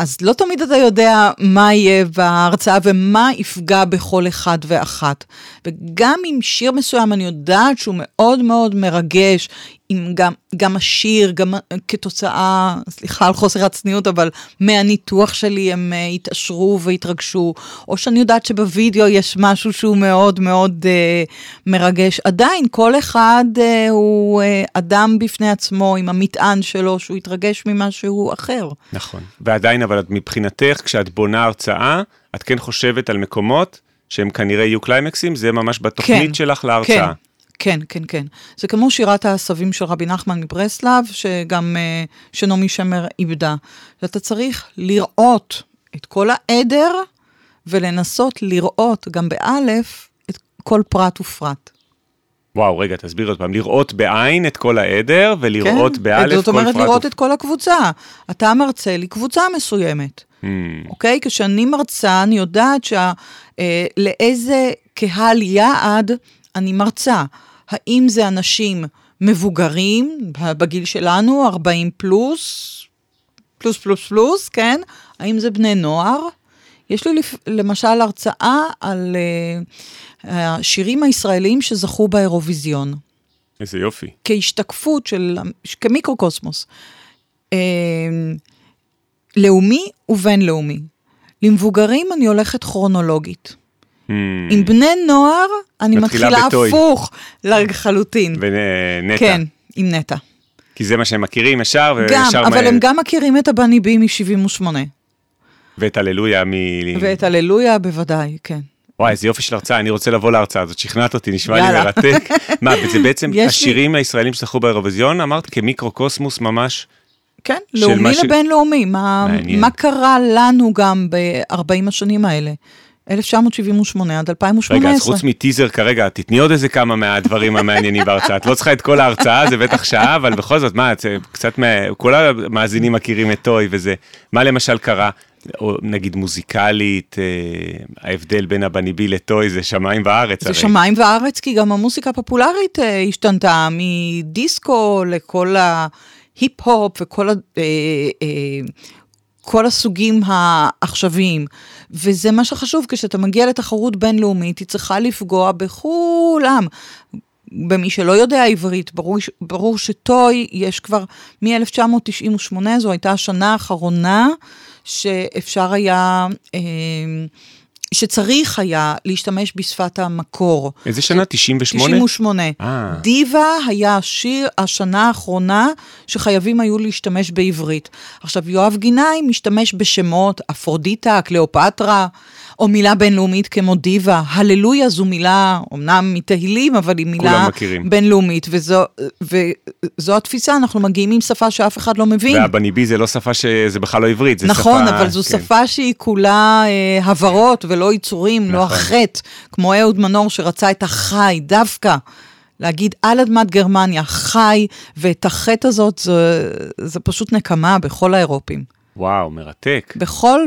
אז לא תמיד אתה יודע מה יהיה בהרצאה ומה יפגע בכל אחד ואחת. וגם אם שיר מסוים אני יודעת שהוא מאוד מאוד מרגש, עם גם, גם השיר, גם כתוצאה, סליחה על חוסר הצניעות, אבל מהניתוח שלי הם uh, התעשרו והתרגשו, או שאני יודעת שבווידאו יש משהו שהוא מאוד מאוד uh, מרגש. עדיין, כל אחד uh, הוא uh, אדם בפני עצמו, עם המטען שלו, שהוא התרגש ממשהו אחר. נכון. ועדיין, אבל מבחינתך, כשאת בונה הרצאה, את כן חושבת על מקומות שהם כנראה יהיו קליימקסים, זה ממש בתוכנית כן, שלך להרצאה. כן. כן, כן, כן. זה כמו שירת העשבים של רבי נחמן מברסלב, שגם uh, שנעמי שמר איבדה. אתה צריך לראות את כל העדר, ולנסות לראות גם באלף את כל פרט ופרט. וואו, רגע, תסביר עוד פעם, לראות בעין את כל העדר, ולראות כן, באלף כל פרט. זאת אומרת, לראות ו... את כל הקבוצה. אתה מרצה לקבוצה מסוימת. Hmm. אוקיי? כשאני מרצה, אני יודעת שה, אה, לאיזה קהל יעד אני מרצה. האם זה אנשים מבוגרים, בגיל שלנו, 40 פלוס, פלוס פלוס פלוס, כן? האם זה בני נוער? יש לי למשל הרצאה על uh, השירים הישראלים שזכו באירוויזיון. איזה יופי. כהשתקפות של, כמיקרוקוסמוס. Uh, לאומי ובינלאומי. למבוגרים אני הולכת כרונולוגית. Hmm. עם בני נוער, אני מתחילה הפוך לחלוטין. ונטע. כן, עם נטע. כי זה מה שהם מכירים ישר, וישר... גם, אבל הם גם מכירים את הבני בי מ-78. ואת הללויה מ... ואת הללויה בוודאי, כן. וואי, איזה יופי של הרצאה, אני רוצה לבוא להרצאה הזאת, שכנעת אותי, נשמע לי מרתק. מה, זה בעצם השירים הישראלים שזכו באירוויזיון, אמרת כמיקרוקוסמוס ממש? כן, לאומי לבינלאומי, מה קרה לנו גם ב-40 השנים האלה? 1978 עד 2018. רגע, אז חוץ מטיזר כרגע, תתני עוד איזה כמה מהדברים המעניינים בהרצאה. את לא צריכה את כל ההרצאה, זה בטח שעה, אבל בכל זאת, מה, את קצת, מה, כל המאזינים מכירים את טוי וזה. מה למשל קרה? או נגיד מוזיקלית, אה, ההבדל בין הבניבי לטוי זה שמיים וארץ. זה הרי. שמיים וארץ, כי גם המוסיקה הפופולרית אה, השתנתה מדיסקו לכל ההיפ-הופ וכל ה... אה, אה, כל הסוגים העכשוויים. וזה מה שחשוב, כשאתה מגיע לתחרות בינלאומית, היא צריכה לפגוע בכולם. במי שלא יודע עברית, ברור, ברור שטוי, יש כבר מ-1998, זו הייתה השנה האחרונה שאפשר היה... אה, שצריך היה להשתמש בשפת המקור. איזה שנה? 98? 98. אה. דיווה היה השיר, השנה האחרונה שחייבים היו להשתמש בעברית. עכשיו, יואב גינאי משתמש בשמות אפרודיטה, קליאופטרה, או מילה בינלאומית כמו דיווה. הללויה זו מילה, אמנם מתהילים, אבל היא מילה בינלאומית, וזו, וזו התפיסה, אנחנו מגיעים עם שפה שאף אחד לא מבין. והבניבי זה לא שפה שזה בכלל לא עברית, זה נכון, שפה... נכון, אבל זו כן. שפה שהיא כולה אה, הברות ולא יצורים, לא נכון. לא החטא, כמו אהוד מנור שרצה את החי דווקא. להגיד על אדמת גרמניה, חי, ואת החטא הזאת, זה, זה פשוט נקמה בכל האירופים. וואו, מרתק. בכל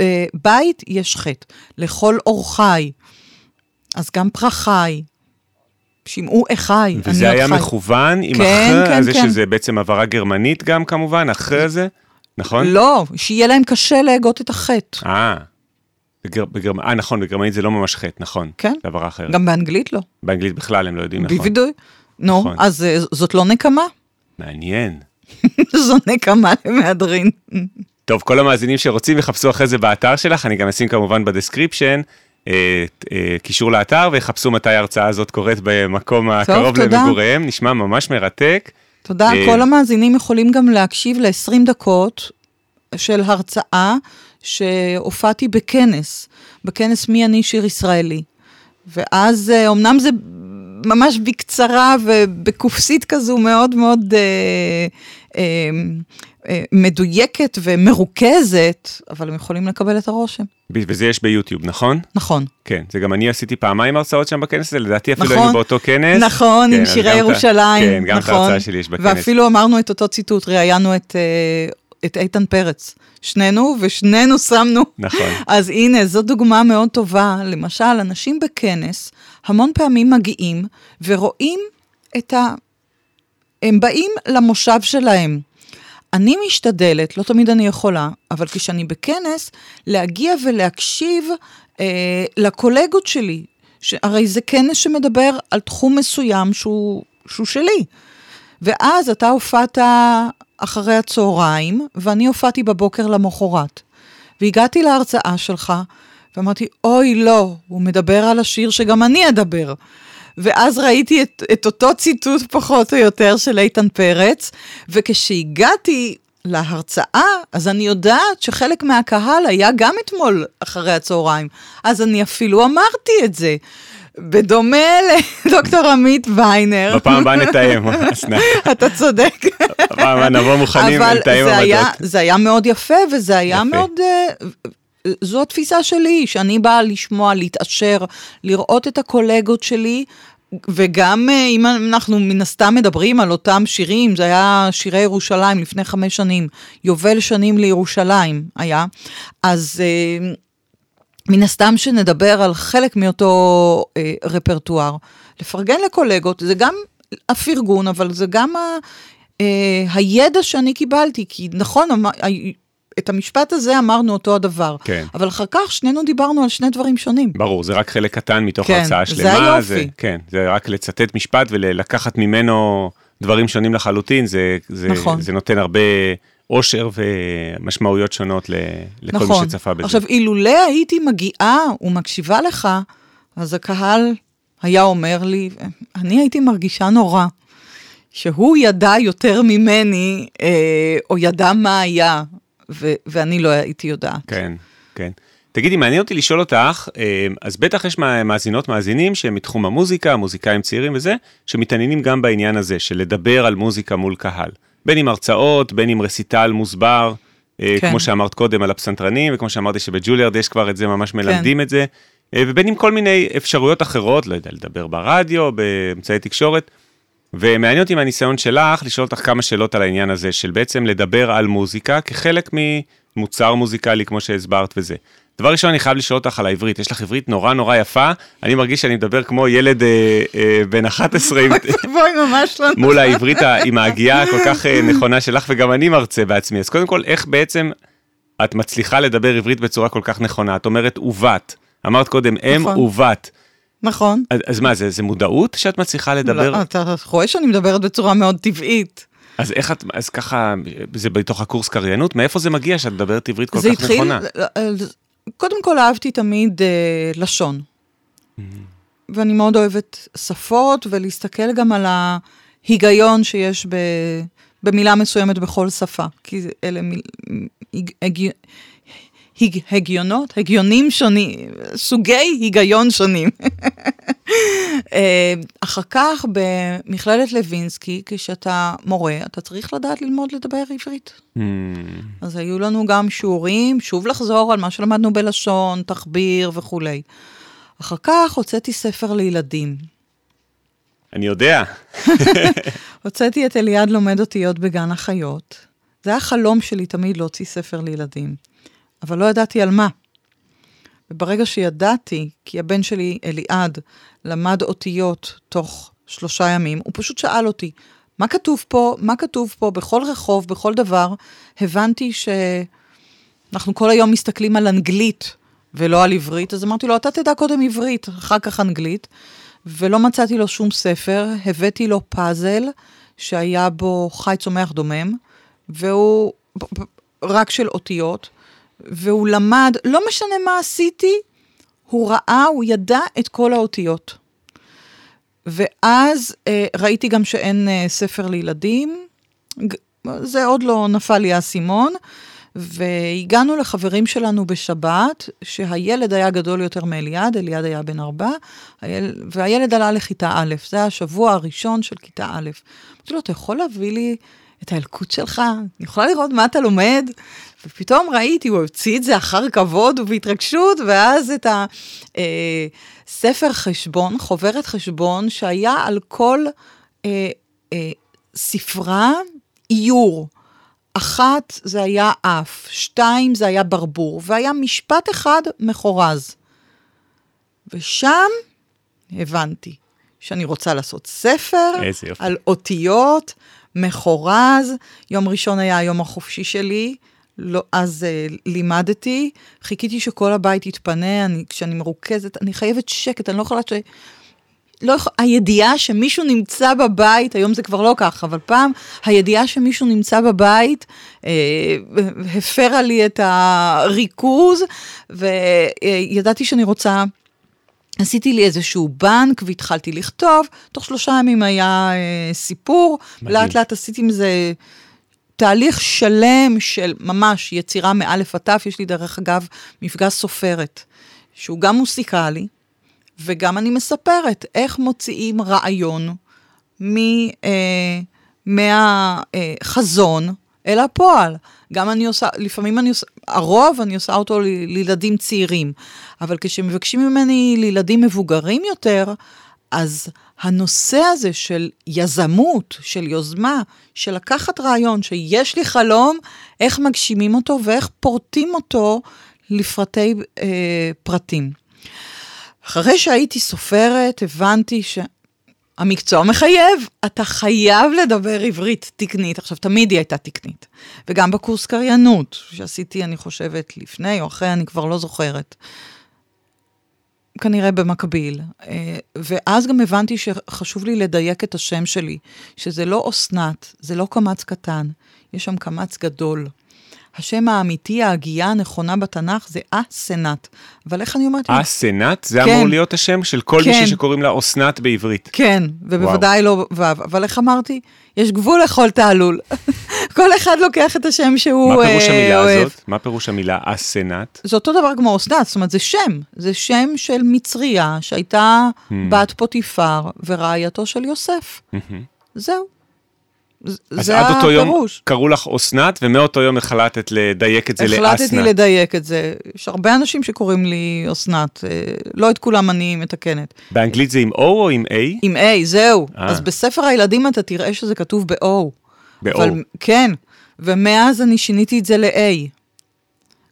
אה, בית יש חטא, לכל אור חי. אז גם פרח חי. שמעו אחי. וזה היה חי. מכוון עם כן, אחרי כן, זה כן. שזה בעצם עברה גרמנית גם כמובן, אחרי זה, נכון? לא, שיהיה להם קשה להגות את החטא. אה, בגר, בגרמ... אה, נכון, בגרמנית זה לא ממש חטא, נכון. כן. זה עברה אחרת. גם באנגלית לא. באנגלית בכלל הם לא יודעים, נכון. בוודאי. נו, נכון. אז אה, זאת לא נקמה? מעניין. זו נקמה למהדרין. טוב, כל המאזינים שרוצים יחפשו אחרי זה באתר שלך, אני גם אשים כמובן ב description. אה, אה, קישור לאתר ויחפשו מתי ההרצאה הזאת קורית במקום הקרוב למגוריהם, נשמע ממש מרתק. תודה, אה, כל המאזינים יכולים גם להקשיב ל-20 דקות של הרצאה שהופעתי בכנס, בכנס מי אני שיר ישראלי. ואז אמנם זה ממש בקצרה ובקופסית כזו מאוד מאוד אה, אה, אה, מדויקת ומרוכזת, אבל הם יכולים לקבל את הרושם. וזה יש ביוטיוב, נכון? נכון. כן, זה גם אני עשיתי פעמיים הרצאות שם בכנס הזה, לדעתי אפילו נכון, היינו באותו כנס. נכון, כן, עם שירי ירושלים. כן, גם נכון, את ההרצאה שלי יש בכנס. ואפילו אמרנו את אותו ציטוט, ראיינו את, אה, את איתן פרץ. שנינו, ושנינו שמנו. נכון. אז הנה, זו דוגמה מאוד טובה. למשל, אנשים בכנס המון פעמים מגיעים ורואים את ה... הם באים למושב שלהם. אני משתדלת, לא תמיד אני יכולה, אבל כשאני בכנס, להגיע ולהקשיב אה, לקולגות שלי. הרי זה כנס שמדבר על תחום מסוים שהוא, שהוא שלי. ואז אתה הופעת אחרי הצהריים, ואני הופעתי בבוקר למחרת. והגעתי להרצאה שלך, ואמרתי, אוי, לא, הוא מדבר על השיר שגם אני אדבר. ואז ראיתי את, את אותו ציטוט פחות או יותר של איתן פרץ, וכשהגעתי להרצאה, אז אני יודעת שחלק מהקהל היה גם אתמול אחרי הצהריים, אז אני אפילו אמרתי את זה. בדומה לדוקטור עמית ויינר. בפעם הבאה נתאם. אתה צודק. בפעם הבאה נבוא מוכנים לתאם עמדות. אבל זה היה מאוד יפה, וזה היה מאוד... זו התפיסה שלי, שאני באה לשמוע, להתעשר, לראות את הקולגות שלי, וגם אה, אם אנחנו מן הסתם מדברים על אותם שירים, זה היה שירי ירושלים לפני חמש שנים, יובל שנים לירושלים היה, אז אה, מן הסתם שנדבר על חלק מאותו אה, רפרטואר. לפרגן לקולגות, זה גם הפרגון, אבל זה גם ה, אה, הידע שאני קיבלתי, כי נכון, את המשפט הזה אמרנו אותו הדבר. כן. אבל אחר כך שנינו דיברנו על שני דברים שונים. ברור, זה רק חלק קטן מתוך כן, הרצאה שלמה. זה היופי. זה, כן, זה רק לצטט משפט ולקחת ממנו דברים שונים לחלוטין, זה, זה, נכון. זה נותן הרבה אושר ומשמעויות שונות ל, לכל נכון. מי שצפה בזה. עכשיו, אילולא הייתי מגיעה ומקשיבה לך, אז הקהל היה אומר לי, אני הייתי מרגישה נורא. שהוא ידע יותר ממני, אה, או ידע מה היה, ו- ואני לא הייתי יודעת. כן, כן. תגידי, מעניין אותי לשאול אותך, אה, אז בטח יש מאזינות, מאזינים שהם מתחום המוזיקה, מוזיקאים צעירים וזה, שמתעניינים גם בעניין הזה, של לדבר על מוזיקה מול קהל. בין עם הרצאות, בין עם רסיטל מוסבר, אה, כן. כמו שאמרת קודם על הפסנתרנים, וכמו שאמרתי שבג'וליארד יש כבר את זה, ממש כן. מלמדים את זה, אה, ובין עם כל מיני אפשרויות אחרות, לא יודע, לדבר ברדיו, באמצעי תקשורת. ומעניין אותי מהניסיון שלך לשאול אותך כמה שאלות על העניין הזה של בעצם לדבר על מוזיקה כחלק ממוצר מוזיקלי כמו שהסברת וזה. דבר ראשון אני חייב לשאול אותך על העברית, יש לך עברית נורא נורא יפה, אני מרגיש שאני מדבר כמו ילד אה, אה, בן 11 עם, בואי, ממש לא מול העברית עם ההגייה הכל כך אה, נכונה שלך וגם אני מרצה בעצמי, אז קודם כל איך בעצם את מצליחה לדבר עברית בצורה כל כך נכונה, את אומרת עוות, אמרת קודם אם נכון. נכון. אז, אז מה זה, זה מודעות שאת מצליחה לדבר? לא, אתה רואה שאני מדברת בצורה מאוד טבעית. אז איך את, אז ככה, זה בתוך הקורס קריינות? מאיפה זה מגיע שאת מדברת עברית כל כך התחיל, נכונה? קודם כל אהבתי תמיד אה, לשון. ואני מאוד אוהבת שפות, ולהסתכל גם על ההיגיון שיש ב, במילה מסוימת בכל שפה. כי אלה מיל, הג, הג, הג, הגיונות, הגיונים שונים, סוגי היגיון שונים. אה, אחר כך במכללת לוינסקי, כשאתה מורה, אתה צריך לדעת ללמוד לדבר עברית. Hmm, אז היו לנו גם שיעורים, שוב לחזור על מה שלמדנו בלשון, תחביר וכולי. אחר כך הוצאתי ספר לילדים. אני יודע. הוצאתי את אליעד לומד אותיות בגן החיות. זה היה חלום שלי תמיד להוציא ספר לילדים, אבל לא ידעתי על מה. וברגע שידעתי, כי הבן שלי, אליעד, למד אותיות תוך שלושה ימים, הוא פשוט שאל אותי, מה כתוב פה, מה כתוב פה, בכל רחוב, בכל דבר, הבנתי שאנחנו כל היום מסתכלים על אנגלית ולא על עברית, אז אמרתי לו, אתה תדע קודם עברית, אחר כך אנגלית, ולא מצאתי לו שום ספר, הבאתי לו פאזל שהיה בו חי צומח דומם, והוא רק של אותיות, והוא למד, לא משנה מה עשיתי, הוא ראה, הוא ידע את כל האותיות. ואז אה, ראיתי גם שאין אה, ספר לילדים, זה עוד לא נפל לי האסימון, והגענו לחברים שלנו בשבת, שהילד היה גדול יותר מאליעד, אליעד היה בן ארבע, היל... והילד עלה לכיתה א', זה היה השבוע הראשון של כיתה א'. אמרתי לו, אתה יכול להביא לי את האלקוט שלך? אני יכולה לראות מה אתה לומד? ופתאום ראיתי, הוא הוציא את זה אחר כבוד ובהתרגשות, ואז את הספר חשבון, חוברת חשבון, שהיה על כל אה, אה, ספרה איור. אחת זה היה אף, שתיים זה היה ברבור, והיה משפט אחד מחורז. ושם הבנתי שאני רוצה לעשות ספר איזה יופי. על אותיות, מחורז. יום ראשון היה היום החופשי שלי, לא, אז uh, לימדתי, חיכיתי שכל הבית יתפנה, אני, כשאני מרוכזת, אני חייבת שקט, אני לא יכולה ש... לא, יכול- הידיעה שמישהו נמצא בבית, היום זה כבר לא ככה, אבל פעם, הידיעה שמישהו נמצא בבית, אה, הפרה לי את הריכוז, וידעתי שאני רוצה... עשיתי לי איזשהו בנק והתחלתי לכתוב, תוך שלושה ימים היה אה, סיפור. לאט לאט עשיתי עם זה תהליך שלם של ממש יצירה מאלף עד תף, יש לי דרך אגב מפגש סופרת, שהוא גם מוסיקלי, וגם אני מספרת איך מוציאים רעיון מ, אה, מהחזון אל הפועל. גם אני עושה, לפעמים אני עושה, הרוב אני עושה אותו לילדים צעירים, אבל כשמבקשים ממני לילדים מבוגרים יותר, אז הנושא הזה של יזמות, של יוזמה, של לקחת רעיון שיש לי חלום, איך מגשימים אותו ואיך פורטים אותו לפרטי אה, פרטים. אחרי שהייתי סופרת, הבנתי שהמקצוע מחייב, אתה חייב לדבר עברית תקנית. עכשיו, תמיד היא הייתה תקנית. וגם בקורס קריינות, שעשיתי, אני חושבת, לפני או אחרי, אני כבר לא זוכרת. כנראה במקביל. אה, ואז גם הבנתי שחשוב לי לדייק את השם שלי, שזה לא אסנת, זה לא קמץ קטן, יש שם קמץ גדול. השם האמיתי, ההגייה הנכונה בתנ"ך זה אסנת. אבל איך אני אומרת? אסנת, זה כן. אמור להיות השם של כל כן. מישהי שקוראים לה אסנת בעברית. כן, ובוודאי לא ו', אבל איך אמרתי? יש גבול לכל תעלול. כל אחד לוקח את השם שהוא מה פירוש אה, המילה אוהב. הזאת? מה פירוש המילה אסנת? זה אותו דבר כמו אסנת, זאת אומרת, זה שם. זה שם של מצריה שהייתה Hmm. בת פוטיפר ורעייתו של יוסף. זהו. ז- אז זה עד אותו יום הפירוש. קראו לך אסנת, ומאותו יום החלטת לדייק את זה החלטתי לאסנת. לדייק את זה. יש הרבה אנשים שקוראים לי אסנת, אה, לא את כולם אני מתקנת. באנגלית זה עם O או עם A? עם A, זהו. אה. אז בספר הילדים אתה תראה שזה כתוב ב-O. ב-O. אבל, כן, ומאז אני שיניתי את זה ל-A.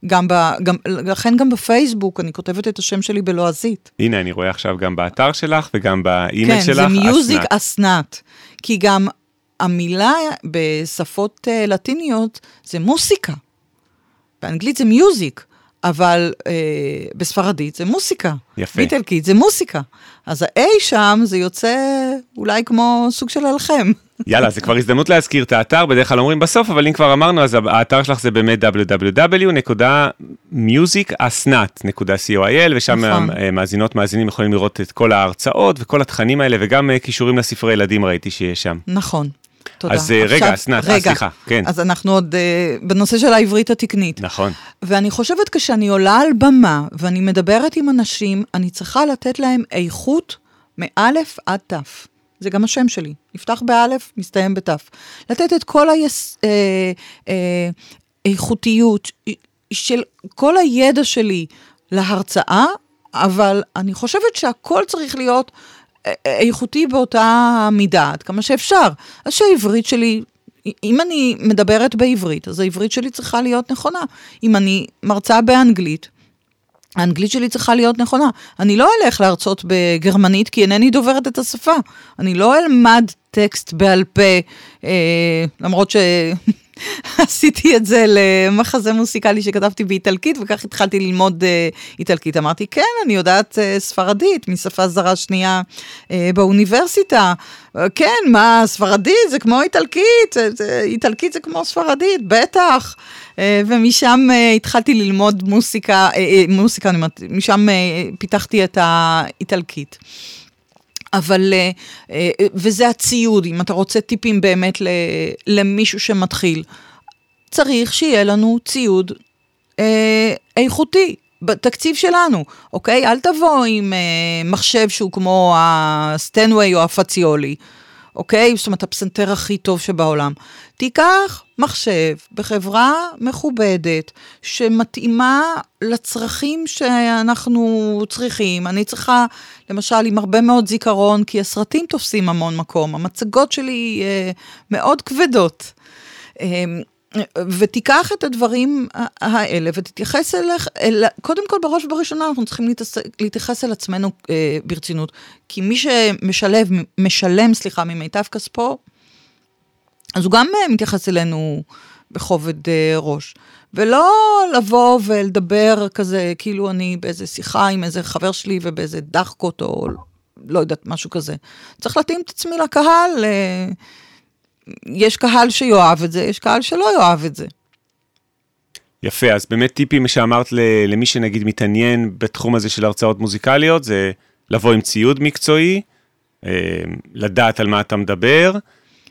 גם ב... גם, לכן גם בפייסבוק אני כותבת את השם שלי בלועזית. הנה, אני רואה עכשיו גם באתר שלך וגם באימייל כן, שלך, זה מיוזיק אסנת. אסנת. כי גם המילה בשפות uh, לטיניות זה מוסיקה. באנגלית זה מיוזיק, אבל uh, בספרדית זה מוסיקה. יפה. באיטלקית זה מוסיקה. אז ה-A שם זה יוצא אולי כמו סוג של הלחם. יאללה, זה כבר הזדמנות להזכיר את האתר, בדרך כלל אומרים בסוף, אבל אם כבר אמרנו, אז האתר שלך זה באמת www.musicasnat.coil, ושם נכון. המאזינות, מאזינים יכולים לראות את כל ההרצאות וכל התכנים האלה, וגם אה, קישורים לספרי ילדים ראיתי שיש שם. נכון. תודה. אז, אה, רגע, אסנת, אה, רגע, סליחה, כן. אז אנחנו עוד uh, בנושא של העברית התקנית. נכון. ואני חושבת כשאני עולה על במה ואני מדברת עם אנשים, אני צריכה לתת להם איכות מאלף עד תף. זה גם השם שלי. נפתח באלף, מסתיים בתף. לתת את כל היס... אה, אה, איכותיות של כל הידע שלי להרצאה, אבל אני חושבת שהכל צריך להיות איכותי באותה מידה, עד כמה שאפשר. אז שהעברית שלי אם אני מדברת בעברית, אז העברית שלי צריכה להיות נכונה. אם אני מרצה באנגלית, האנגלית שלי צריכה להיות נכונה. אני לא אלך להרצות בגרמנית כי אינני דוברת את השפה. אני לא אלמד טקסט בעל פה, אה, למרות שעשיתי את זה למחזה מוסיקלי שכתבתי באיטלקית, וכך התחלתי ללמוד אה, איטלקית. אמרתי, כן, אני יודעת אה, ספרדית, משפה זרה שנייה אה, באוניברסיטה. כן, מה, ספרדית זה כמו איטלקית, איטלקית זה כמו ספרדית, בטח. ומשם התחלתי ללמוד מוסיקה, מוסיקה, אני אומרת, משם פיתחתי את האיטלקית. אבל, אה, אה, וזה הציוד, אם אתה רוצה טיפים באמת ל- למישהו שמתחיל, צריך שיהיה לנו ציוד אה, איכותי. בתקציב שלנו, אוקיי? אל תבוא עם אה, מחשב שהוא כמו הסטנווי או הפציולי, אוקיי? זאת אומרת, הפסנתר הכי טוב שבעולם. תיקח מחשב בחברה מכובדת, שמתאימה לצרכים שאנחנו צריכים. אני צריכה, למשל, עם הרבה מאוד זיכרון, כי הסרטים תופסים המון מקום. המצגות שלי אה, מאוד כבדות. אה, ותיקח את הדברים האלה ותתייחס אליך, אל, קודם כל בראש ובראשונה אנחנו צריכים להתעס, להתייחס אל עצמנו אה, ברצינות, כי מי שמשלב, משלם, סליחה, ממיטב כספו, אז הוא גם אה, מתייחס אלינו בכובד אה, ראש. ולא לבוא ולדבר כזה, כאילו אני באיזה שיחה עם איזה חבר שלי ובאיזה דחקות, או לא יודעת, משהו כזה. צריך להתאים את עצמי לקהל, אה, יש קהל שיאהב את זה, יש קהל שלא יאהב את זה. יפה, אז באמת טיפים שאמרת למי שנגיד מתעניין בתחום הזה של הרצאות מוזיקליות, זה לבוא עם ציוד מקצועי, אה, לדעת על מה אתה מדבר.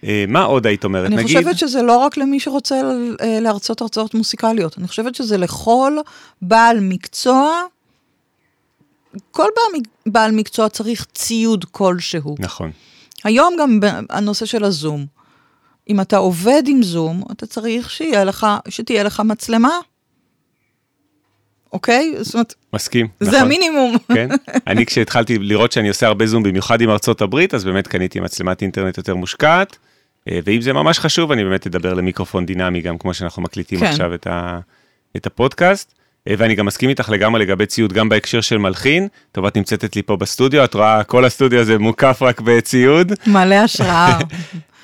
אה, מה עוד היית אומרת? אני נגיד... חושבת שזה לא רק למי שרוצה אה, להרצות הרצאות מוסיקליות, אני חושבת שזה לכל בעל מקצוע, כל בעל, בעל מקצוע צריך ציוד כלשהו. נכון. היום גם הנושא של הזום. אם אתה עובד עם זום, אתה צריך שיהיה לך, שתהיה לך מצלמה. אוקיי? זאת אומרת... מסכים, זה נכון. המינימום. כן. אני כשהתחלתי לראות שאני עושה הרבה זום, במיוחד עם ארצות הברית, אז באמת קניתי מצלמת אינטרנט יותר מושקעת. אה, ואם זה ממש חשוב, אני באמת אדבר למיקרופון דינמי, גם כמו שאנחנו מקליטים כן. עכשיו את, ה, את הפודקאסט. אה, ואני גם מסכים איתך לגמרי לגבי ציוד, גם בהקשר של מלחין. טוב, את נמצאת אצלי פה בסטודיו, את רואה, כל הסטודיו הזה מוקף רק בציוד. מלא השראה.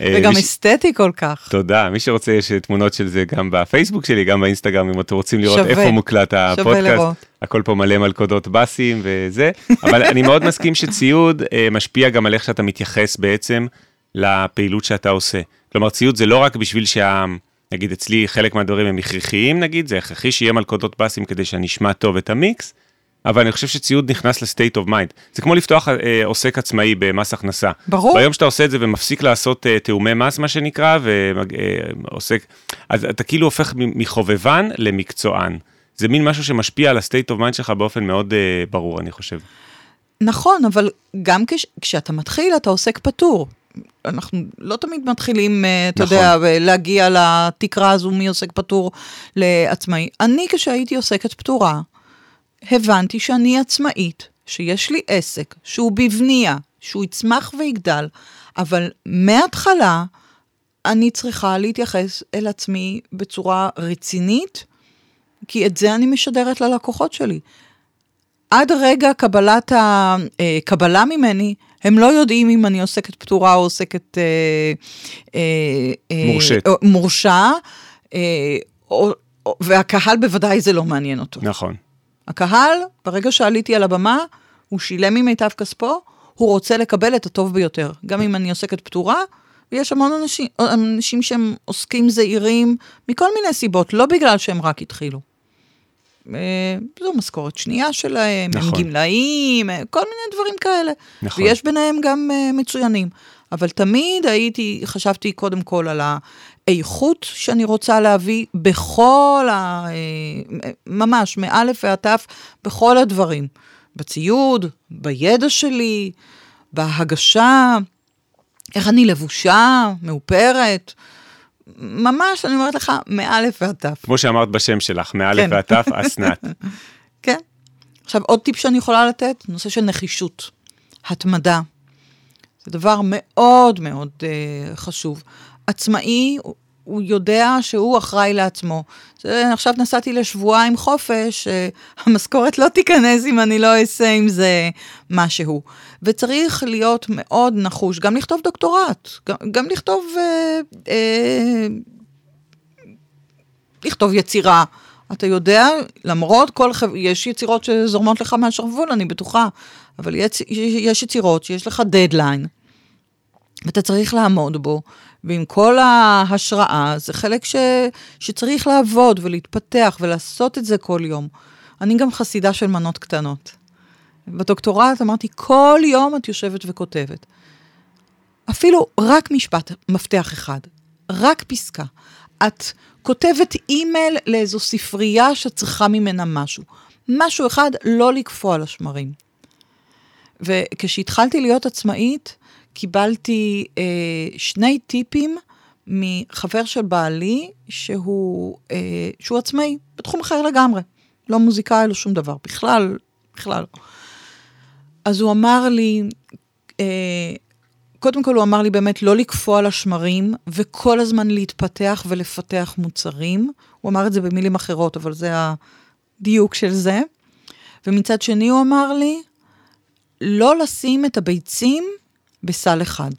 אה, וגם אסתטי כל כך. תודה, מי שרוצה, יש תמונות של זה גם בפייסבוק שלי, גם באינסטגרם, אם אתם רוצים לראות איפה מוקלט הפודקאסט. שווה לראות. הכל פה מלא מלכודות באסים וזה, אבל אני מאוד מסכים שציוד משפיע גם על איך שאתה מתייחס בעצם לפעילות שאתה עושה. כלומר, ציוד זה לא רק בשביל שה... נגיד אצלי חלק מהדברים הם הכרחיים נגיד, זה הכרחי שיהיה מלכודות באסים כדי שאני אשמע טוב את המיקס, אבל אני חושב שציוד נכנס ל state of mind. זה כמו לפתוח אה, עוסק עצמאי במס הכנסה. ברור. ביום שאתה עושה את זה ומפסיק לעשות אה, תיאומי מס, מה שנקרא, ועוסק, אה, אז אתה כאילו הופך מחובבן למקצוען. זה מין משהו שמשפיע על ה state of mind שלך באופן מאוד אה, ברור, אני חושב. נכון, אבל גם כש, כשאתה מתחיל, אתה עוסק פטור. אנחנו לא תמיד מתחילים, אה, אתה נכון. יודע, להגיע לתקרה הזו מי עוסק פטור לעצמאי. אני, כשהייתי עוסקת פטורה, הבנתי שאני עצמאית, שיש לי עסק, שהוא בבנייה, שהוא יצמח ויגדל, אבל מההתחלה אני צריכה להתייחס אל עצמי בצורה רצינית, כי את זה אני משדרת ללקוחות שלי. עד רגע קבלת הקבלה אה, ממני, הם לא יודעים אם אני עוסקת פטורה או עוסקת... אה, אה, מורשה, או, או, והקהל בוודאי זה לא מעניין אותו. נכון. הקהל, ברגע שעליתי על הבמה, הוא שילם ממיטב כספו, הוא רוצה לקבל את הטוב ביותר. גם אם אני עוסקת פטורה, ויש המון אנשים, אנשים שהם עוסקים זעירים מכל מיני סיבות, לא בגלל שהם רק התחילו. אה, זו משכורת שנייה שלהם, נכון. הם גמלאים, אה, כל מיני דברים כאלה. נכון. ויש ביניהם גם uh, מצוינים. אבל תמיד הייתי, חשבתי קודם כל על האיכות שאני רוצה להביא בכל ה... ממש, מאלף ועד תף, בכל הדברים. בציוד, בידע שלי, בהגשה, איך אני לבושה, מאופרת. ממש, אני אומרת לך, מאלף ועד תף. כמו שאמרת בשם שלך, מאלף כן. ועד תף, אסנת. כן. עכשיו, עוד טיפ שאני יכולה לתת, נושא של נחישות, התמדה. זה דבר מאוד מאוד uh, חשוב. עצמאי, הוא יודע שהוא אחראי לעצמו. עכשיו נסעתי לשבועיים חופש, המשכורת לא תיכנס אם אני לא אעשה עם זה משהו. וצריך להיות מאוד נחוש, גם לכתוב דוקטורט, גם, גם לכתוב, uh, uh, לכתוב יצירה. אתה יודע, למרות כל, חב... יש יצירות שזורמות לך מהשרוול, אני בטוחה, אבל יש, יש יצירות שיש לך דדליין, ואתה צריך לעמוד בו, ועם כל ההשראה, זה חלק ש, שצריך לעבוד ולהתפתח ולעשות את זה כל יום. אני גם חסידה של מנות קטנות. בדוקטורט אמרתי, כל יום את יושבת וכותבת. אפילו רק משפט מפתח אחד, רק פסקה. את כותבת אימייל לאיזו ספרייה שצריכה ממנה משהו. משהו אחד, לא לקפוא על השמרים. וכשהתחלתי להיות עצמאית, קיבלתי אה, שני טיפים מחבר של בעלי, שהוא, אה, שהוא עצמאי, בתחום אחר לגמרי. לא מוזיקאי, לא שום דבר, בכלל, בכלל לא. אז הוא אמר לי, אה, קודם כל הוא אמר לי באמת לא לקפוא על השמרים, וכל הזמן להתפתח ולפתח מוצרים. הוא אמר את זה במילים אחרות, אבל זה הדיוק של זה. ומצד שני הוא אמר לי, לא לשים את הביצים בסל אחד.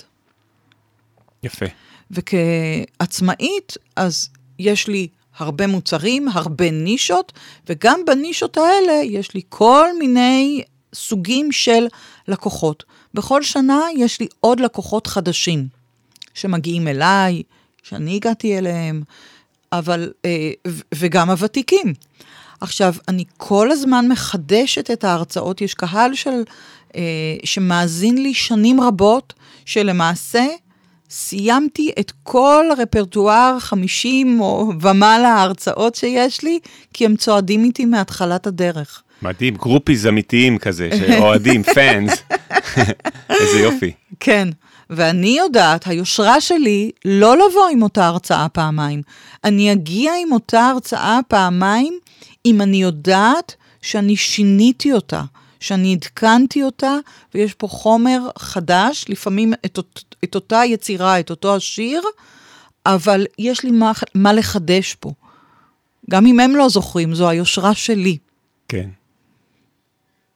יפה. וכעצמאית, אז יש לי הרבה מוצרים, הרבה נישות, וגם בנישות האלה יש לי כל מיני סוגים של לקוחות. בכל שנה יש לי עוד לקוחות חדשים שמגיעים אליי, שאני הגעתי אליהם, אבל, אה, וגם הוותיקים. עכשיו, אני כל הזמן מחדשת את ההרצאות, יש קהל של, שמאזין לי שנים רבות, שלמעשה סיימתי את כל הרפרטואר 50 או ומעלה ההרצאות שיש לי, כי הם צועדים איתי מהתחלת הדרך. מדהים, גרופיז אמיתיים כזה, שאוהדים, פאנס. איזה יופי. כן, ואני יודעת, היושרה שלי, לא לבוא עם אותה הרצאה פעמיים. אני אגיע עם אותה הרצאה פעמיים, אם אני יודעת שאני שיניתי אותה, שאני עדכנתי אותה, ויש פה חומר חדש, לפעמים את, את אותה יצירה, את אותו השיר, אבל יש לי מה, מה לחדש פה. גם אם הם לא זוכרים, זו היושרה שלי. כן.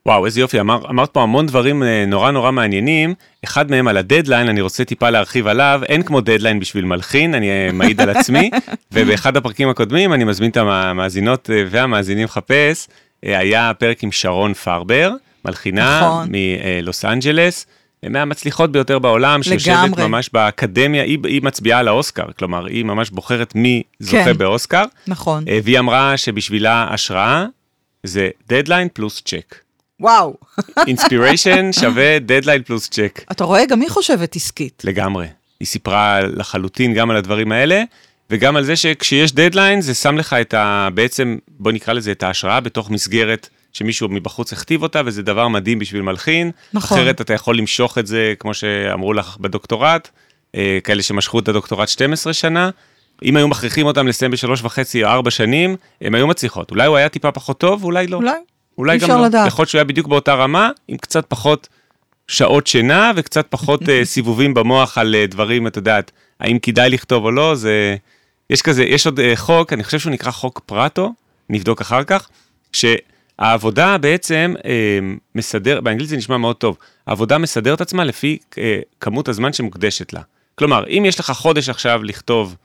וואו, איזה יופי, אמר, אמרת פה המון דברים אה, נורא נורא מעניינים, אחד מהם על הדדליין, אני רוצה טיפה להרחיב עליו, אין כמו דדליין בשביל מלחין, אני אה, מעיד על עצמי, ובאחד הפרקים הקודמים, אני מזמין את המאזינות אה, והמאזינים לחפש, היה פרק עם שרון פרבר, מלחינה נכון. מלוס אנג'לס, מהמצליחות ביותר בעולם, שיושבת לגמרי. ממש באקדמיה, היא, היא מצביעה על האוסקר, כלומר, היא ממש בוחרת מי זוכה כן, באוסקר. נכון. והיא אמרה שבשבילה השראה זה deadline plus check. וואו. inspiration שווה deadline plus check. אתה רואה, גם היא חושבת עסקית. לגמרי. היא סיפרה לחלוטין גם על הדברים האלה, וגם על זה שכשיש דדליין זה שם לך את ה... בעצם, בוא נקרא לזה את ההשראה בתוך מסגרת שמישהו מבחוץ הכתיב אותה, וזה דבר מדהים בשביל מלחין. נכון. אחרת אתה יכול למשוך את זה, כמו שאמרו לך בדוקטורט, אה, כאלה שמשכו את הדוקטורט 12 שנה. אם היו מכריחים אותם לסיים בשלוש וחצי או ארבע שנים, הם היו מצליחות. אולי הוא היה טיפה פחות טוב, אולי לא. אולי. אולי גם לא. לדעת. יכול להיות שהוא היה בדיוק באותה רמה, עם קצת פחות שעות שינה וקצת פחות uh, סיבובים במוח על uh, דברים, את יודעת, האם כדאי לכתוב או לא, זה... יש כזה, יש עוד uh, חוק, אני חושב שהוא נקרא חוק פרטו, נבדוק אחר כך, שהעבודה בעצם uh, מסדר, באנגלית זה נשמע מאוד טוב, העבודה מסדרת עצמה לפי uh, כמות הזמן שמוקדשת לה. כלומר, אם יש לך חודש עכשיו לכתוב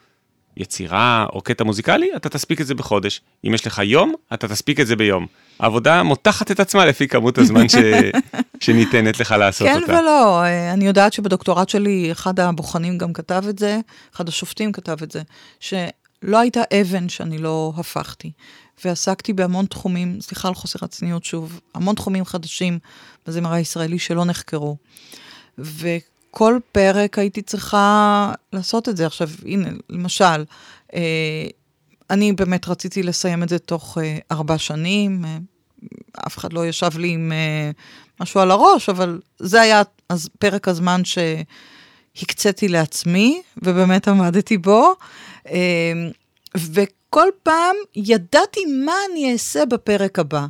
יצירה או קטע מוזיקלי, אתה תספיק את זה בחודש. אם יש לך יום, אתה תספיק את זה ביום. העבודה מותחת את עצמה לפי כמות הזמן ש... שניתנת לך לעשות כן אותה. כן ולא, אני יודעת שבדוקטורט שלי, אחד הבוחנים גם כתב את זה, אחד השופטים כתב את זה, שלא הייתה אבן שאני לא הפכתי. ועסקתי בהמון תחומים, סליחה על חוסר הצניעות שוב, המון תחומים חדשים בזמר הישראלי שלא נחקרו. ו... כל פרק הייתי צריכה לעשות את זה. עכשיו, הנה, למשל, אה, אני באמת רציתי לסיים את זה תוך אה, ארבע שנים, אה, אף אחד לא ישב לי עם אה, משהו על הראש, אבל זה היה אז פרק הזמן שהקציתי לעצמי, ובאמת עמדתי בו. אה, וכל פעם ידעתי מה אני אעשה בפרק הבא.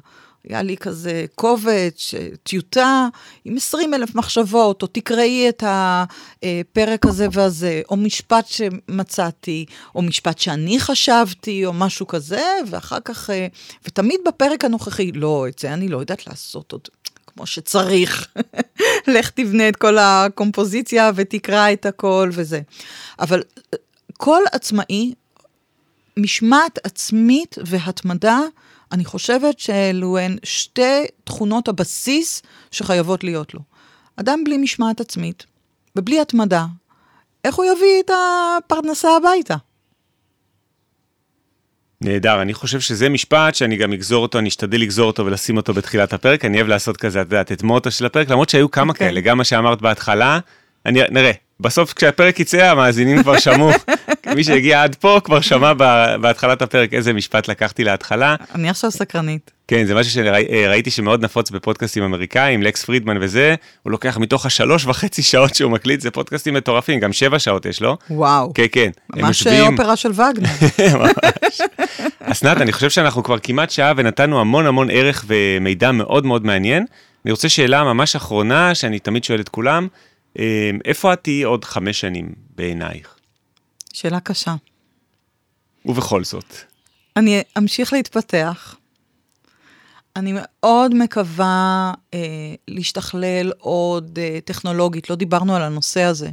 היה לי כזה קובץ, טיוטה עם 20 אלף מחשבות, או תקראי את הפרק הזה והזה, או משפט שמצאתי, או משפט שאני חשבתי, או משהו כזה, ואחר כך, אה, ותמיד בפרק הנוכחי, לא, את זה אני לא יודעת לעשות עוד. כמו שצריך, לך תבנה את כל הקומפוזיציה ותקרא את הכל וזה. אבל אה, כל עצמאי, משמעת עצמית והתמדה, אני חושבת שאלו הן שתי תכונות הבסיס שחייבות להיות לו. אדם בלי משמעת עצמית ובלי התמדה, איך הוא יביא את הפרנסה הביתה? נהדר, אני חושב שזה משפט שאני גם אגזור אותו, אני אשתדל לגזור אותו ולשים אותו בתחילת הפרק, אני אוהב לעשות כזה, את יודעת, את מוטו של הפרק, למרות שהיו כמה okay. אוקיי. כאלה, גם מה שאמרת בהתחלה, אני, נראה, בסוף כשהפרק יצא המאזינים כבר שמעו, מי שהגיע עד פה כבר שמע בהתחלת הפרק איזה משפט לקחתי להתחלה. אני עכשיו סקרנית. כן, זה משהו שראיתי אה, שמאוד נפוץ בפודקאסטים אמריקאים, לקס פרידמן וזה, הוא לוקח מתוך השלוש וחצי שעות שהוא מקליט, זה פודקאסטים מטורפים, גם שבע שעות יש לו. וואו. כן, כן. ממש אופרה של וגנר. ממש. אסנת, אני חושב שאנחנו כבר כמעט שעה ונתנו המון המון ערך ומידע מאוד מאוד מעניין. אני רוצה שאלה ממש אחרונה, שאני תמיד שואל את כולם, איפה את תהיי עוד חמש שנים בעינייך? שאלה קשה. ובכל זאת. אני אמשיך להתפתח. אני מאוד מקווה אה, להשתכלל עוד אה, טכנולוגית, לא דיברנו על הנושא הזה,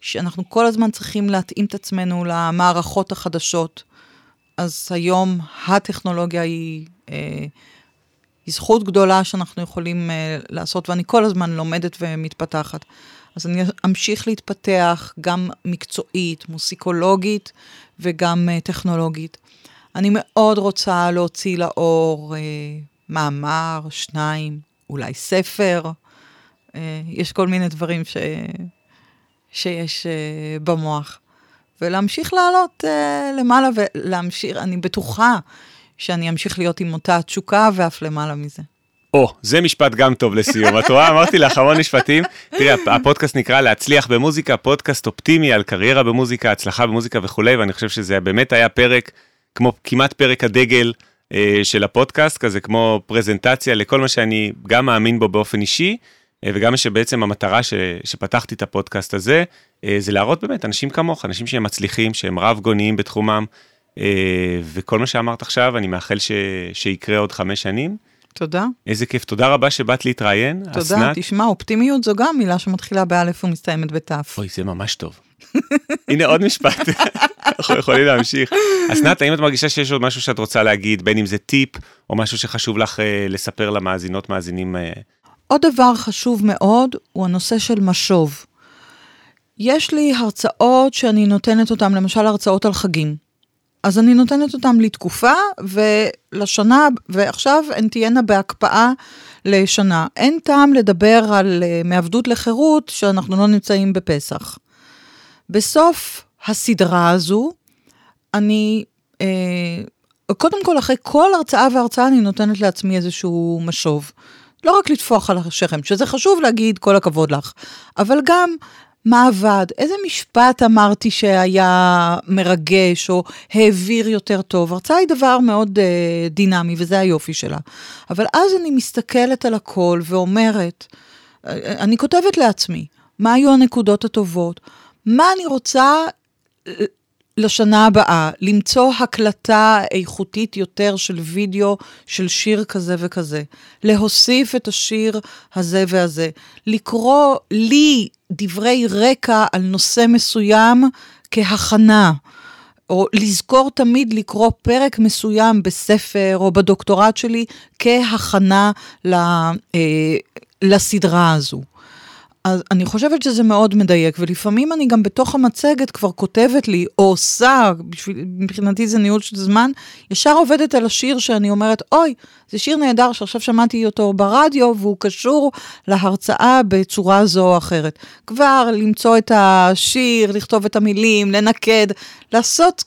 שאנחנו כל הזמן צריכים להתאים את עצמנו למערכות החדשות. אז היום הטכנולוגיה היא אה, היא זכות גדולה שאנחנו יכולים uh, לעשות, ואני כל הזמן לומדת ומתפתחת. אז אני אמשיך להתפתח גם מקצועית, מוסיקולוגית וגם uh, טכנולוגית. אני מאוד רוצה להוציא לאור uh, מאמר, שניים, אולי ספר. Uh, יש כל מיני דברים ש... שיש uh, במוח. ולהמשיך לעלות uh, למעלה ולהמשיך, אני בטוחה שאני אמשיך להיות עם אותה התשוקה ואף למעלה מזה. או, זה משפט גם טוב לסיום. את רואה, אמרתי לך המון משפטים. תראי, הפודקאסט נקרא להצליח במוזיקה, פודקאסט אופטימי על קריירה במוזיקה, הצלחה במוזיקה וכולי, ואני חושב שזה באמת היה פרק, כמו כמעט פרק הדגל אה, של הפודקאסט, כזה כמו פרזנטציה לכל מה שאני גם מאמין בו באופן אישי, אה, וגם שבעצם המטרה ש, שפתחתי את הפודקאסט הזה, אה, זה להראות באמת אנשים כמוך, אנשים שהם מצליחים, שהם רב גוניים בתחומם, אה, וכל מה שאמרת עכשיו, אני מאחל ש, שיקרה עוד חמש שנים. תודה. איזה כיף, תודה רבה שבאת להתראיין, תודה, אסנת. תשמע, אופטימיות זו גם מילה שמתחילה באלף ומסתיימת בתף. אוי, זה ממש טוב. הנה עוד משפט, אנחנו יכולים להמשיך. אסנת, האם את מרגישה שיש עוד משהו שאת רוצה להגיד, בין אם זה טיפ, או משהו שחשוב לך uh, לספר למאזינות, מאזינים? Uh... עוד דבר חשוב מאוד, הוא הנושא של משוב. יש לי הרצאות שאני נותנת אותן, למשל הרצאות על חגים. אז אני נותנת אותם לתקופה, ולשנה, ועכשיו הן תהיינה בהקפאה לשנה. אין טעם לדבר על uh, מעבדות לחירות שאנחנו לא נמצאים בפסח. בסוף הסדרה הזו, אני, uh, קודם כל, אחרי כל הרצאה והרצאה, אני נותנת לעצמי איזשהו משוב. לא רק לטפוח על השכם, שזה חשוב להגיד כל הכבוד לך, אבל גם מה עבד, איזה משפט אמרתי שהיה מרגש או העביר יותר טוב. הרצאה היא דבר מאוד uh, דינמי וזה היופי שלה. אבל אז אני מסתכלת על הכל ואומרת, אה, אני כותבת לעצמי, מה היו הנקודות הטובות? מה אני רוצה לשנה הבאה, למצוא הקלטה איכותית יותר של וידאו של שיר כזה וכזה, להוסיף את השיר הזה והזה, לקרוא לי דברי רקע על נושא מסוים כהכנה. או לזכור תמיד לקרוא פרק מסוים בספר או בדוקטורט שלי כהכנה ל, אה, לסדרה הזו. אז אני חושבת שזה מאוד מדייק, ולפעמים אני גם בתוך המצגת כבר כותבת לי, או עושה, מבחינתי זה ניהול של זמן, ישר עובדת על השיר שאני אומרת, אוי, זה שיר נהדר שעכשיו שמעתי אותו ברדיו, והוא קשור להרצאה בצורה זו או אחרת. כבר למצוא את השיר, לכתוב את המילים, לנקד, לעשות,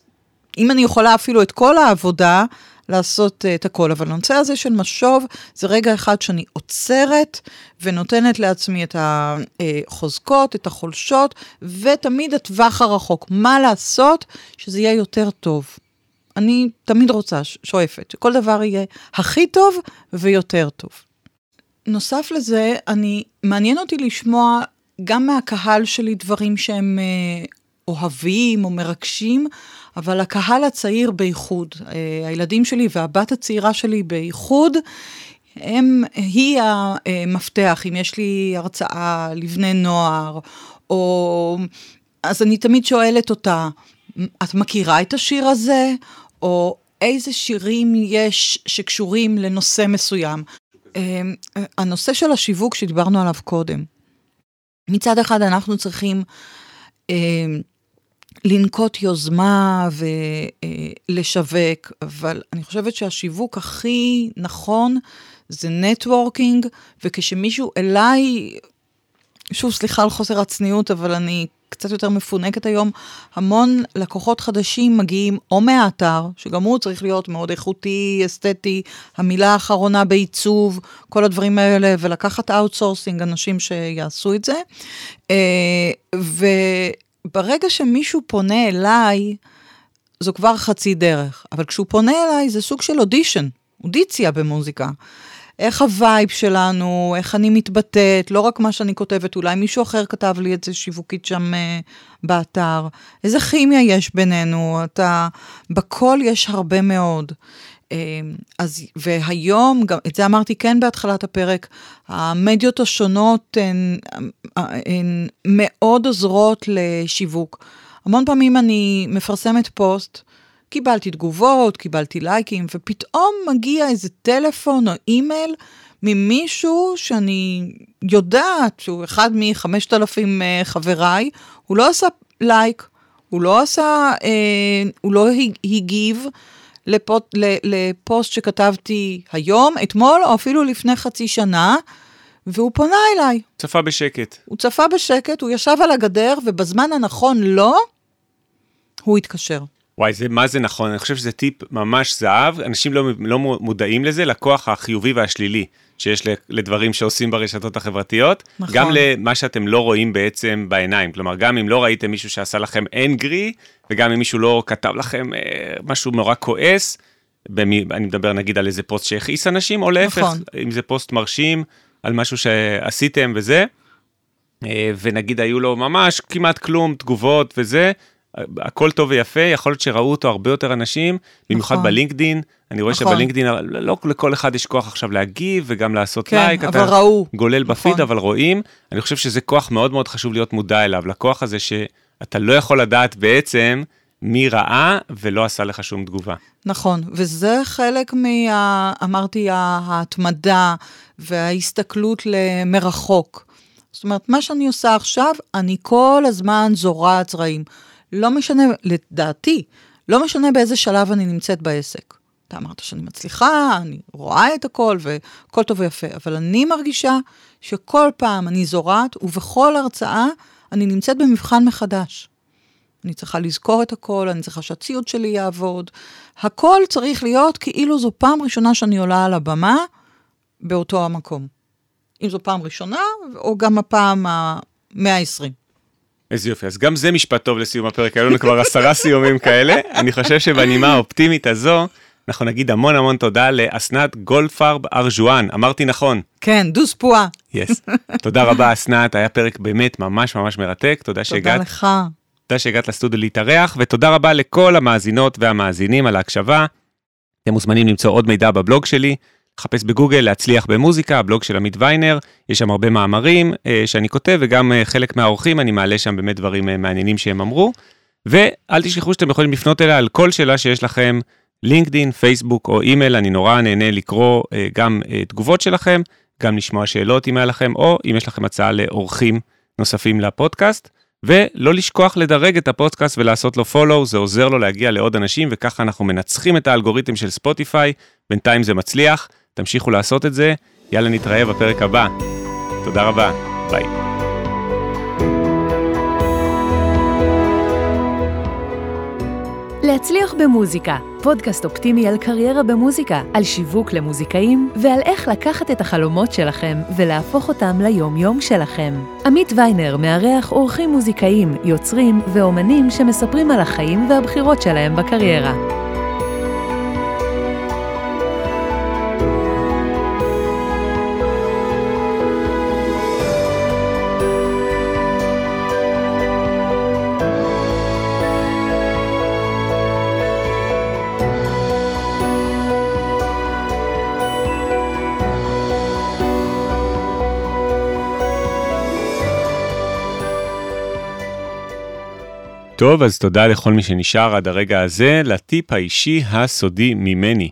אם אני יכולה אפילו את כל העבודה, לעשות uh, את הכל. אבל הנושא הזה של משוב, זה רגע אחד שאני עוצרת ונותנת לעצמי את החוזקות, את החולשות, ותמיד הטווח הרחוק. מה לעשות שזה יהיה יותר טוב. אני תמיד רוצה, שואפת, שכל דבר יהיה הכי טוב ויותר טוב. נוסף לזה, אני, מעניין אותי לשמוע גם מהקהל שלי דברים שהם אה, אוהבים או מרגשים, אבל הקהל הצעיר בייחוד, אה, הילדים שלי והבת הצעירה שלי בייחוד, הם, היא המפתח, אם יש לי הרצאה לבני נוער, או... אז אני תמיד שואלת אותה, את מכירה את השיר הזה? או איזה שירים יש שקשורים לנושא מסוים? אה, הנושא של השיווק שדיברנו עליו קודם. מצד אחד אנחנו צריכים אה, לנקוט יוזמה ולשווק, אבל אני חושבת שהשיווק הכי נכון זה networking, וכשמישהו אליי, שוב, סליחה על חוסר הצניעות, אבל אני קצת יותר מפונקת היום, המון לקוחות חדשים מגיעים או מהאתר, שגם הוא צריך להיות מאוד איכותי, אסתטי, המילה האחרונה בעיצוב, כל הדברים האלה, ולקחת outsourcing, אנשים שיעשו את זה. אה. ברגע שמישהו פונה אליי, זו כבר חצי דרך. אבל כשהוא פונה אליי, זה סוג של אודישן, אודיציה במוזיקה. איך ה vibe שלנו, איך אני מתבטאת, לא רק מה שאני כותבת, אולי מישהו אחר כתב לי את זה שיווקית שם uh, באתר. איזה כימיה יש בינינו, אתה, בכל יש הרבה מאוד. אמ, אז, והיום, גם, את זה אמרתי כן בהתחלת הפרק, המדיות השונות הן, הן מאוד עוזרות לשיווק. המון פעמים אני מפרסמת פוסט, קיבלתי תגובות, קיבלתי לייקים, ופתאום מגיע איזה טלפון או אימייל ממישהו שאני יודעת שהוא אחד מחמשת אלפים אה, חבריי, הוא לא עשה לייק, הוא לא עשה, אה, הוא לא הגיב לפוט, לפוסט שכתבתי היום, אתמול, או אפילו לפני חצי שנה, והוא פונה אליי. צפה בשקט. הוא צפה בשקט, הוא ישב על הגדר, ובזמן הנכון לו, הוא התקשר. וואי, זה מה זה נכון, אני חושב שזה טיפ ממש זהב, אנשים לא, לא מודעים לזה, לכוח החיובי והשלילי שיש לדברים שעושים ברשתות החברתיות, נכון. גם למה שאתם לא רואים בעצם בעיניים, כלומר, גם אם לא ראיתם מישהו שעשה לכם אנגרי, וגם אם מישהו לא כתב לכם אה, משהו נורא כועס, במי, אני מדבר נגיד על איזה פוסט שהכעיס אנשים, או להפך, נכון. אם זה פוסט מרשים על משהו שעשיתם וזה, אה, ונגיד היו לו ממש כמעט כלום, תגובות וזה, הכל טוב ויפה, יכול להיות שראו אותו הרבה יותר אנשים, במיוחד נכון. בלינקדין, אני רואה נכון. שבלינקדין לא לכל אחד יש כוח עכשיו להגיב וגם לעשות כן, לייק, אבל אתה ראו. גולל נכון. בפיד, אבל רואים, אני חושב שזה כוח מאוד מאוד חשוב להיות מודע אליו, לכוח הזה שאתה לא יכול לדעת בעצם מי ראה ולא עשה לך שום תגובה. נכון, וזה חלק מה... אמרתי, ההתמדה וההסתכלות למרחוק. זאת אומרת, מה שאני עושה עכשיו, אני כל הזמן זורעת זרעים. לא משנה, לדעתי, לא משנה באיזה שלב אני נמצאת בעסק. אתה אמרת שאני מצליחה, אני רואה את הכל והכל טוב ויפה, אבל אני מרגישה שכל פעם אני זורעת, ובכל הרצאה אני נמצאת במבחן מחדש. אני צריכה לזכור את הכל, אני צריכה שהציוד שלי יעבוד. הכל צריך להיות כאילו זו פעם ראשונה שאני עולה על הבמה באותו המקום. אם זו פעם ראשונה, או גם הפעם ה-120. איזה יופי, אז גם זה משפט טוב לסיום הפרק, היו לנו כבר עשרה סיומים כאלה. אני חושב שבנימה האופטימית הזו, אנחנו נגיד המון המון תודה לאסנת גולדפרב ארג'ואן, אמרתי נכון. כן, דוס פואה. יס. תודה רבה אסנת, היה פרק באמת ממש ממש מרתק, תודה שהגעת. תודה לך. תודה שהגעת לסטודיו להתארח, ותודה רבה לכל המאזינות והמאזינים על ההקשבה. אתם מוזמנים למצוא עוד מידע בבלוג שלי, חפש בגוגל להצליח במוזיקה, הבלוג של עמית ויינר, יש שם הרבה מאמרים אה, שאני כותב, וגם אה, חלק מהאורחים, אני מעלה שם באמת דברים אה, מעניינים שהם אמרו. ואל תשכחו שאתם יכולים לפנות אליה על כל שאלה שיש לכם, לינקדין, פייסבוק או אימייל, אני נורא נהנה לקרוא גם תגובות שלכם, גם לשמוע שאלות אם היה לכם, או אם יש לכם הצעה לאורחים נוספים לפודקאסט. ולא לשכוח לדרג את הפודקאסט ולעשות לו follow, זה עוזר לו להגיע לעוד אנשים, וככה אנחנו מנצחים את האלגוריתם של ספוטיפיי, בינתיים זה מצליח. תמשיכו לעשות את זה, יאללה נתראה בפרק הבא. תודה רבה, ביי. להצליח במוזיקה, פודקאסט אופטימי על קריירה במוזיקה, על שיווק למוזיקאים ועל איך לקחת את החלומות שלכם ולהפוך אותם ליום-יום שלכם. עמית ויינר מארח אורחים מוזיקאים, יוצרים ואומנים שמספרים על החיים והבחירות שלהם בקריירה. טוב, אז תודה לכל מי שנשאר עד הרגע הזה, לטיפ האישי הסודי ממני.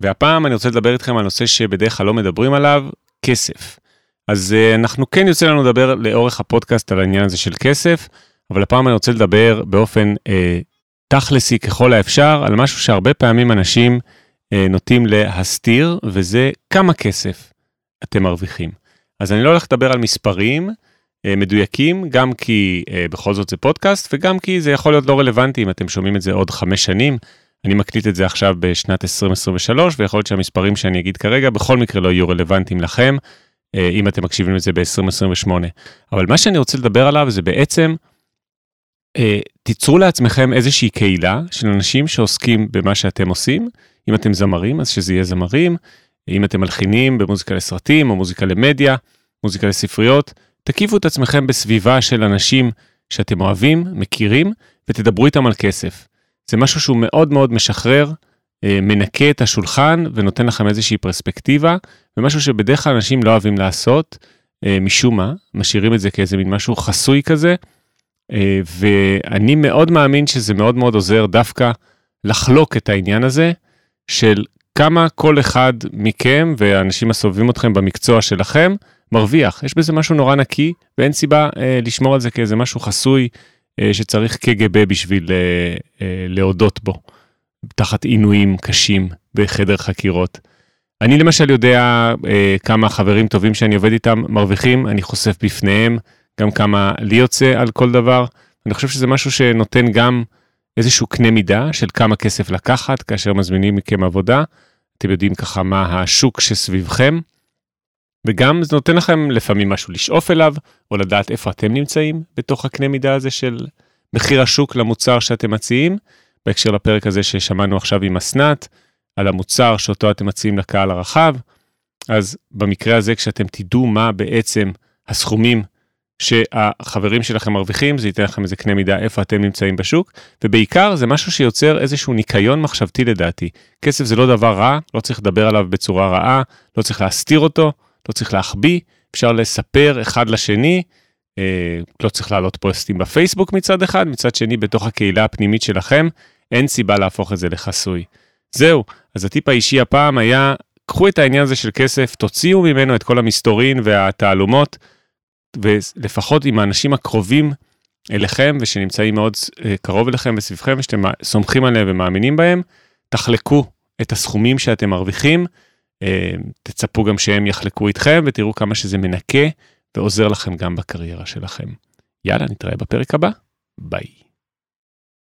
והפעם אני רוצה לדבר איתכם על נושא שבדרך כלל לא מדברים עליו, כסף. אז uh, אנחנו כן יוצא לנו לדבר לאורך הפודקאסט על העניין הזה של כסף, אבל הפעם אני רוצה לדבר באופן uh, תכלסי ככל האפשר על משהו שהרבה פעמים אנשים uh, נוטים להסתיר, וזה כמה כסף אתם מרוויחים. אז אני לא הולך לדבר על מספרים, אה, מדויקים, גם כי אה, בכל זאת זה פודקאסט, וגם כי זה יכול להיות לא רלוונטי אם אתם שומעים את זה עוד חמש שנים. אני מקליט את זה עכשיו בשנת 2023, ויכול להיות שהמספרים שאני אגיד כרגע בכל מקרה לא יהיו רלוונטיים לכם, אה, אם אתם מקשיבים לזה ב-2028. אבל מה שאני רוצה לדבר עליו זה בעצם, תיצרו לעצמכם איזושהי קהילה של אנשים שעוסקים במה שאתם עושים. אם אתם זמרים, אז שזה יהיה זמרים. אם אתם מלחינים במוזיקה לסרטים או מוזיקה למדיה, מוזיקה לספריות, תקיפו את עצמכם בסביבה של אנשים שאתם אוהבים, מכירים, ותדברו איתם על כסף. זה משהו שהוא מאוד מאוד משחרר, אה, מנקה את השולחן ונותן לכם איזושהי פרספקטיבה, ומשהו שבדרך כלל אנשים לא אוהבים לעשות, אה, משום מה, משאירים את זה כאיזה מין משהו חסוי כזה, אה, ואני מאוד מאמין שזה מאוד מאוד עוזר דווקא לחלוק את העניין הזה של כמה כל אחד מכם והאנשים הסובבים אתכם במקצוע שלכם מרוויח. יש בזה משהו נורא נקי ואין סיבה אה, לשמור על זה כאיזה משהו חסוי אה, שצריך קג"ב בשביל אה, אה, להודות בו, תחת עינויים קשים בחדר חקירות. אני למשל יודע אה, כמה חברים טובים שאני עובד איתם מרוויחים, אני חושף בפניהם גם כמה לי יוצא על כל דבר. אני חושב שזה משהו שנותן גם איזשהו קנה מידה של כמה כסף לקחת כאשר מזמינים מכם עבודה. אתם יודעים ככה מה השוק שסביבכם. וגם זה נותן לכם לפעמים משהו לשאוף אליו, או לדעת איפה אתם נמצאים בתוך הקנה מידה הזה של מחיר השוק למוצר שאתם מציעים. בהקשר לפרק הזה ששמענו עכשיו עם אסנת, על המוצר שאותו אתם מציעים לקהל הרחב. אז במקרה הזה, כשאתם תדעו מה בעצם הסכומים שהחברים שלכם מרוויחים, זה ייתן לכם איזה קנה מידה איפה אתם נמצאים בשוק, ובעיקר זה משהו שיוצר איזשהו ניקיון מחשבתי לדעתי. כסף זה לא דבר רע, לא צריך לדבר עליו בצורה רעה, לא צריך להסתיר אותו, לא צריך להחביא, אפשר לספר אחד לשני, אה, לא צריך להעלות פוסטים בפייסבוק מצד אחד, מצד שני בתוך הקהילה הפנימית שלכם, אין סיבה להפוך את זה לחסוי. זהו, אז הטיפ האישי הפעם היה, קחו את העניין הזה של כסף, תוציאו ממנו את כל המסתורין והתעלומות, ולפחות עם האנשים הקרובים אליכם ושנמצאים מאוד אה, קרוב אליכם וסביבכם ושאתם סומכים עליהם ומאמינים בהם, תחלקו את הסכומים שאתם מרוויחים, תצפו גם שהם יחלקו איתכם ותראו כמה שזה מנקה ועוזר לכם גם בקריירה שלכם. יאללה, נתראה בפרק הבא, ביי.